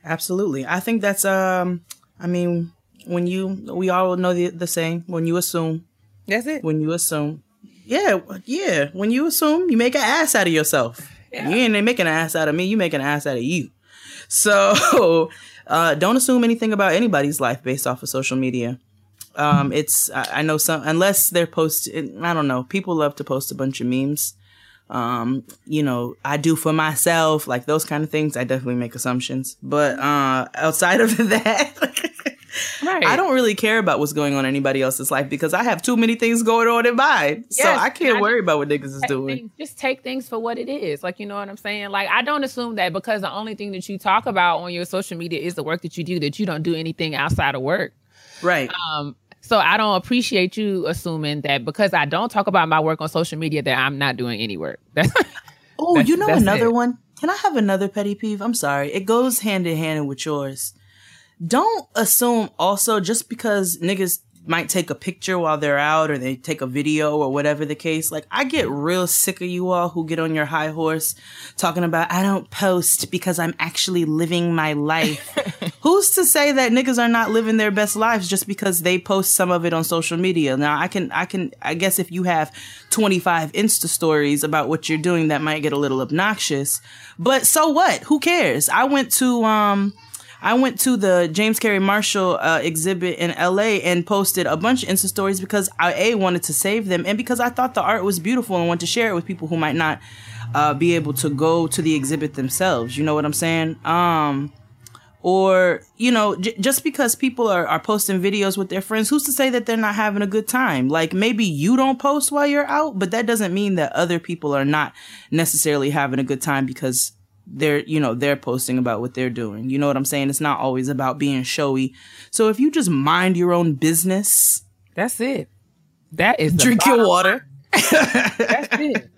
Absolutely. I think that's um I mean, when you we all know the the saying, when you assume, That's it. when you assume. Yeah, yeah. When you assume, you make an ass out of yourself. Yeah. You ain't making an ass out of me, you make an ass out of you. So uh don't assume anything about anybody's life based off of social media. Um, it's I, I know some unless they're post. I don't know. People love to post a bunch of memes. Um, you know, I do for myself, like those kind of things. I definitely make assumptions, but uh, outside of that, Right. I don't really care about what's going on in anybody else's life because I have too many things going on in mine. so I can't I- worry about what niggas is doing. things- just take things for what it is. Like, you know what I'm saying? Like, I don't assume that because the only thing that you talk about on your social media is the work that you do, that you don't do anything outside of work. Right. Um, so I don't appreciate you assuming that because I don't talk about my work on social media that I'm not doing any work. Oh, you know another it. one? Can I have another petty peeve? I'm sorry. It goes hand in hand with yours. Don't assume also just because niggas might take a picture while they're out or they take a video or whatever the case. Like I get real sick of you all who get on your high horse talking about I don't post because I'm actually living my life. Who's to say that niggas are not living their best lives just because they post some of it on social media? Now I can I can I guess if you have 25 Insta stories about what you're doing that might get a little obnoxious. But so what? Who cares? I went to um I went to the James Carey Marshall uh, exhibit in LA and posted a bunch of Insta stories because I a wanted to save them and because I thought the art was beautiful and wanted to share it with people who might not uh, be able to go to the exhibit themselves. You know what I'm saying? Um, or you know j- just because people are, are posting videos with their friends who's to say that they're not having a good time like maybe you don't post while you're out but that doesn't mean that other people are not necessarily having a good time because they're you know they're posting about what they're doing you know what i'm saying it's not always about being showy so if you just mind your own business That's it. That is drink your water That's it.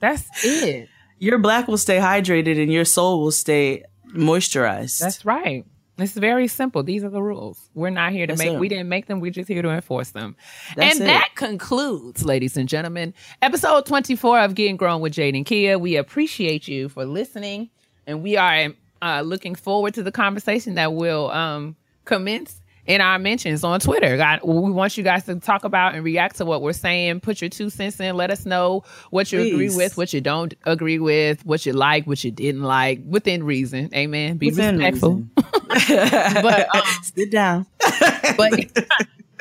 That's it. your black will stay hydrated and your soul will stay moisturized That's right. It's very simple. These are the rules. We're not here to That's make. it. We didn't make them. We're just here to enforce them. That's and it. that concludes, ladies and gentlemen, episode twenty-four of Getting Grown with Jade and Kia. We appreciate you for listening, and we are uh, looking forward to the conversation that will um, commence in our mentions on Twitter. God, we want you guys to talk about and react to what we're saying. Put your two cents in. Let us know what you agree with, what you don't agree with, what you like, what you didn't like, within reason. Amen. Be Within respectful. but um, sit down but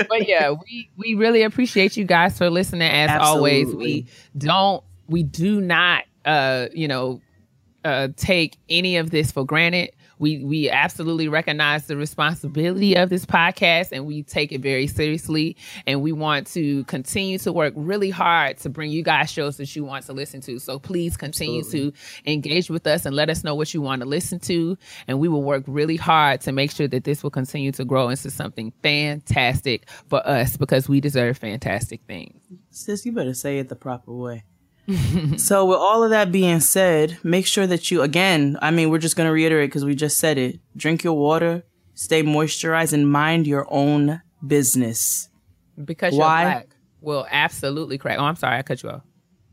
but yeah, we we really appreciate you guys for listening. As always, we don't we do not uh you know uh take any of this for granted. We we absolutely recognize the responsibility of this podcast and we take it very seriously and we want to continue to work really hard to bring you guys shows that you want to listen to. So please continue to engage with us and let us know what you want to listen to and we will work really hard to make sure that this will continue to grow into something fantastic for us because we deserve fantastic things. Sis, you better say it the proper way. so, with all of that being said, make sure that you, again, I mean, we're just going to reiterate because we just said it drink your water, stay moisturized, and mind your own business. Because Why? you're black will absolutely crack. Oh, I'm sorry, I cut you off.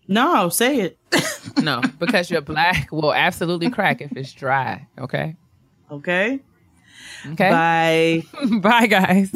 No, say it. No, because you're black will absolutely crack if it's dry. Okay. Okay? Okay. Bye. Bye guys.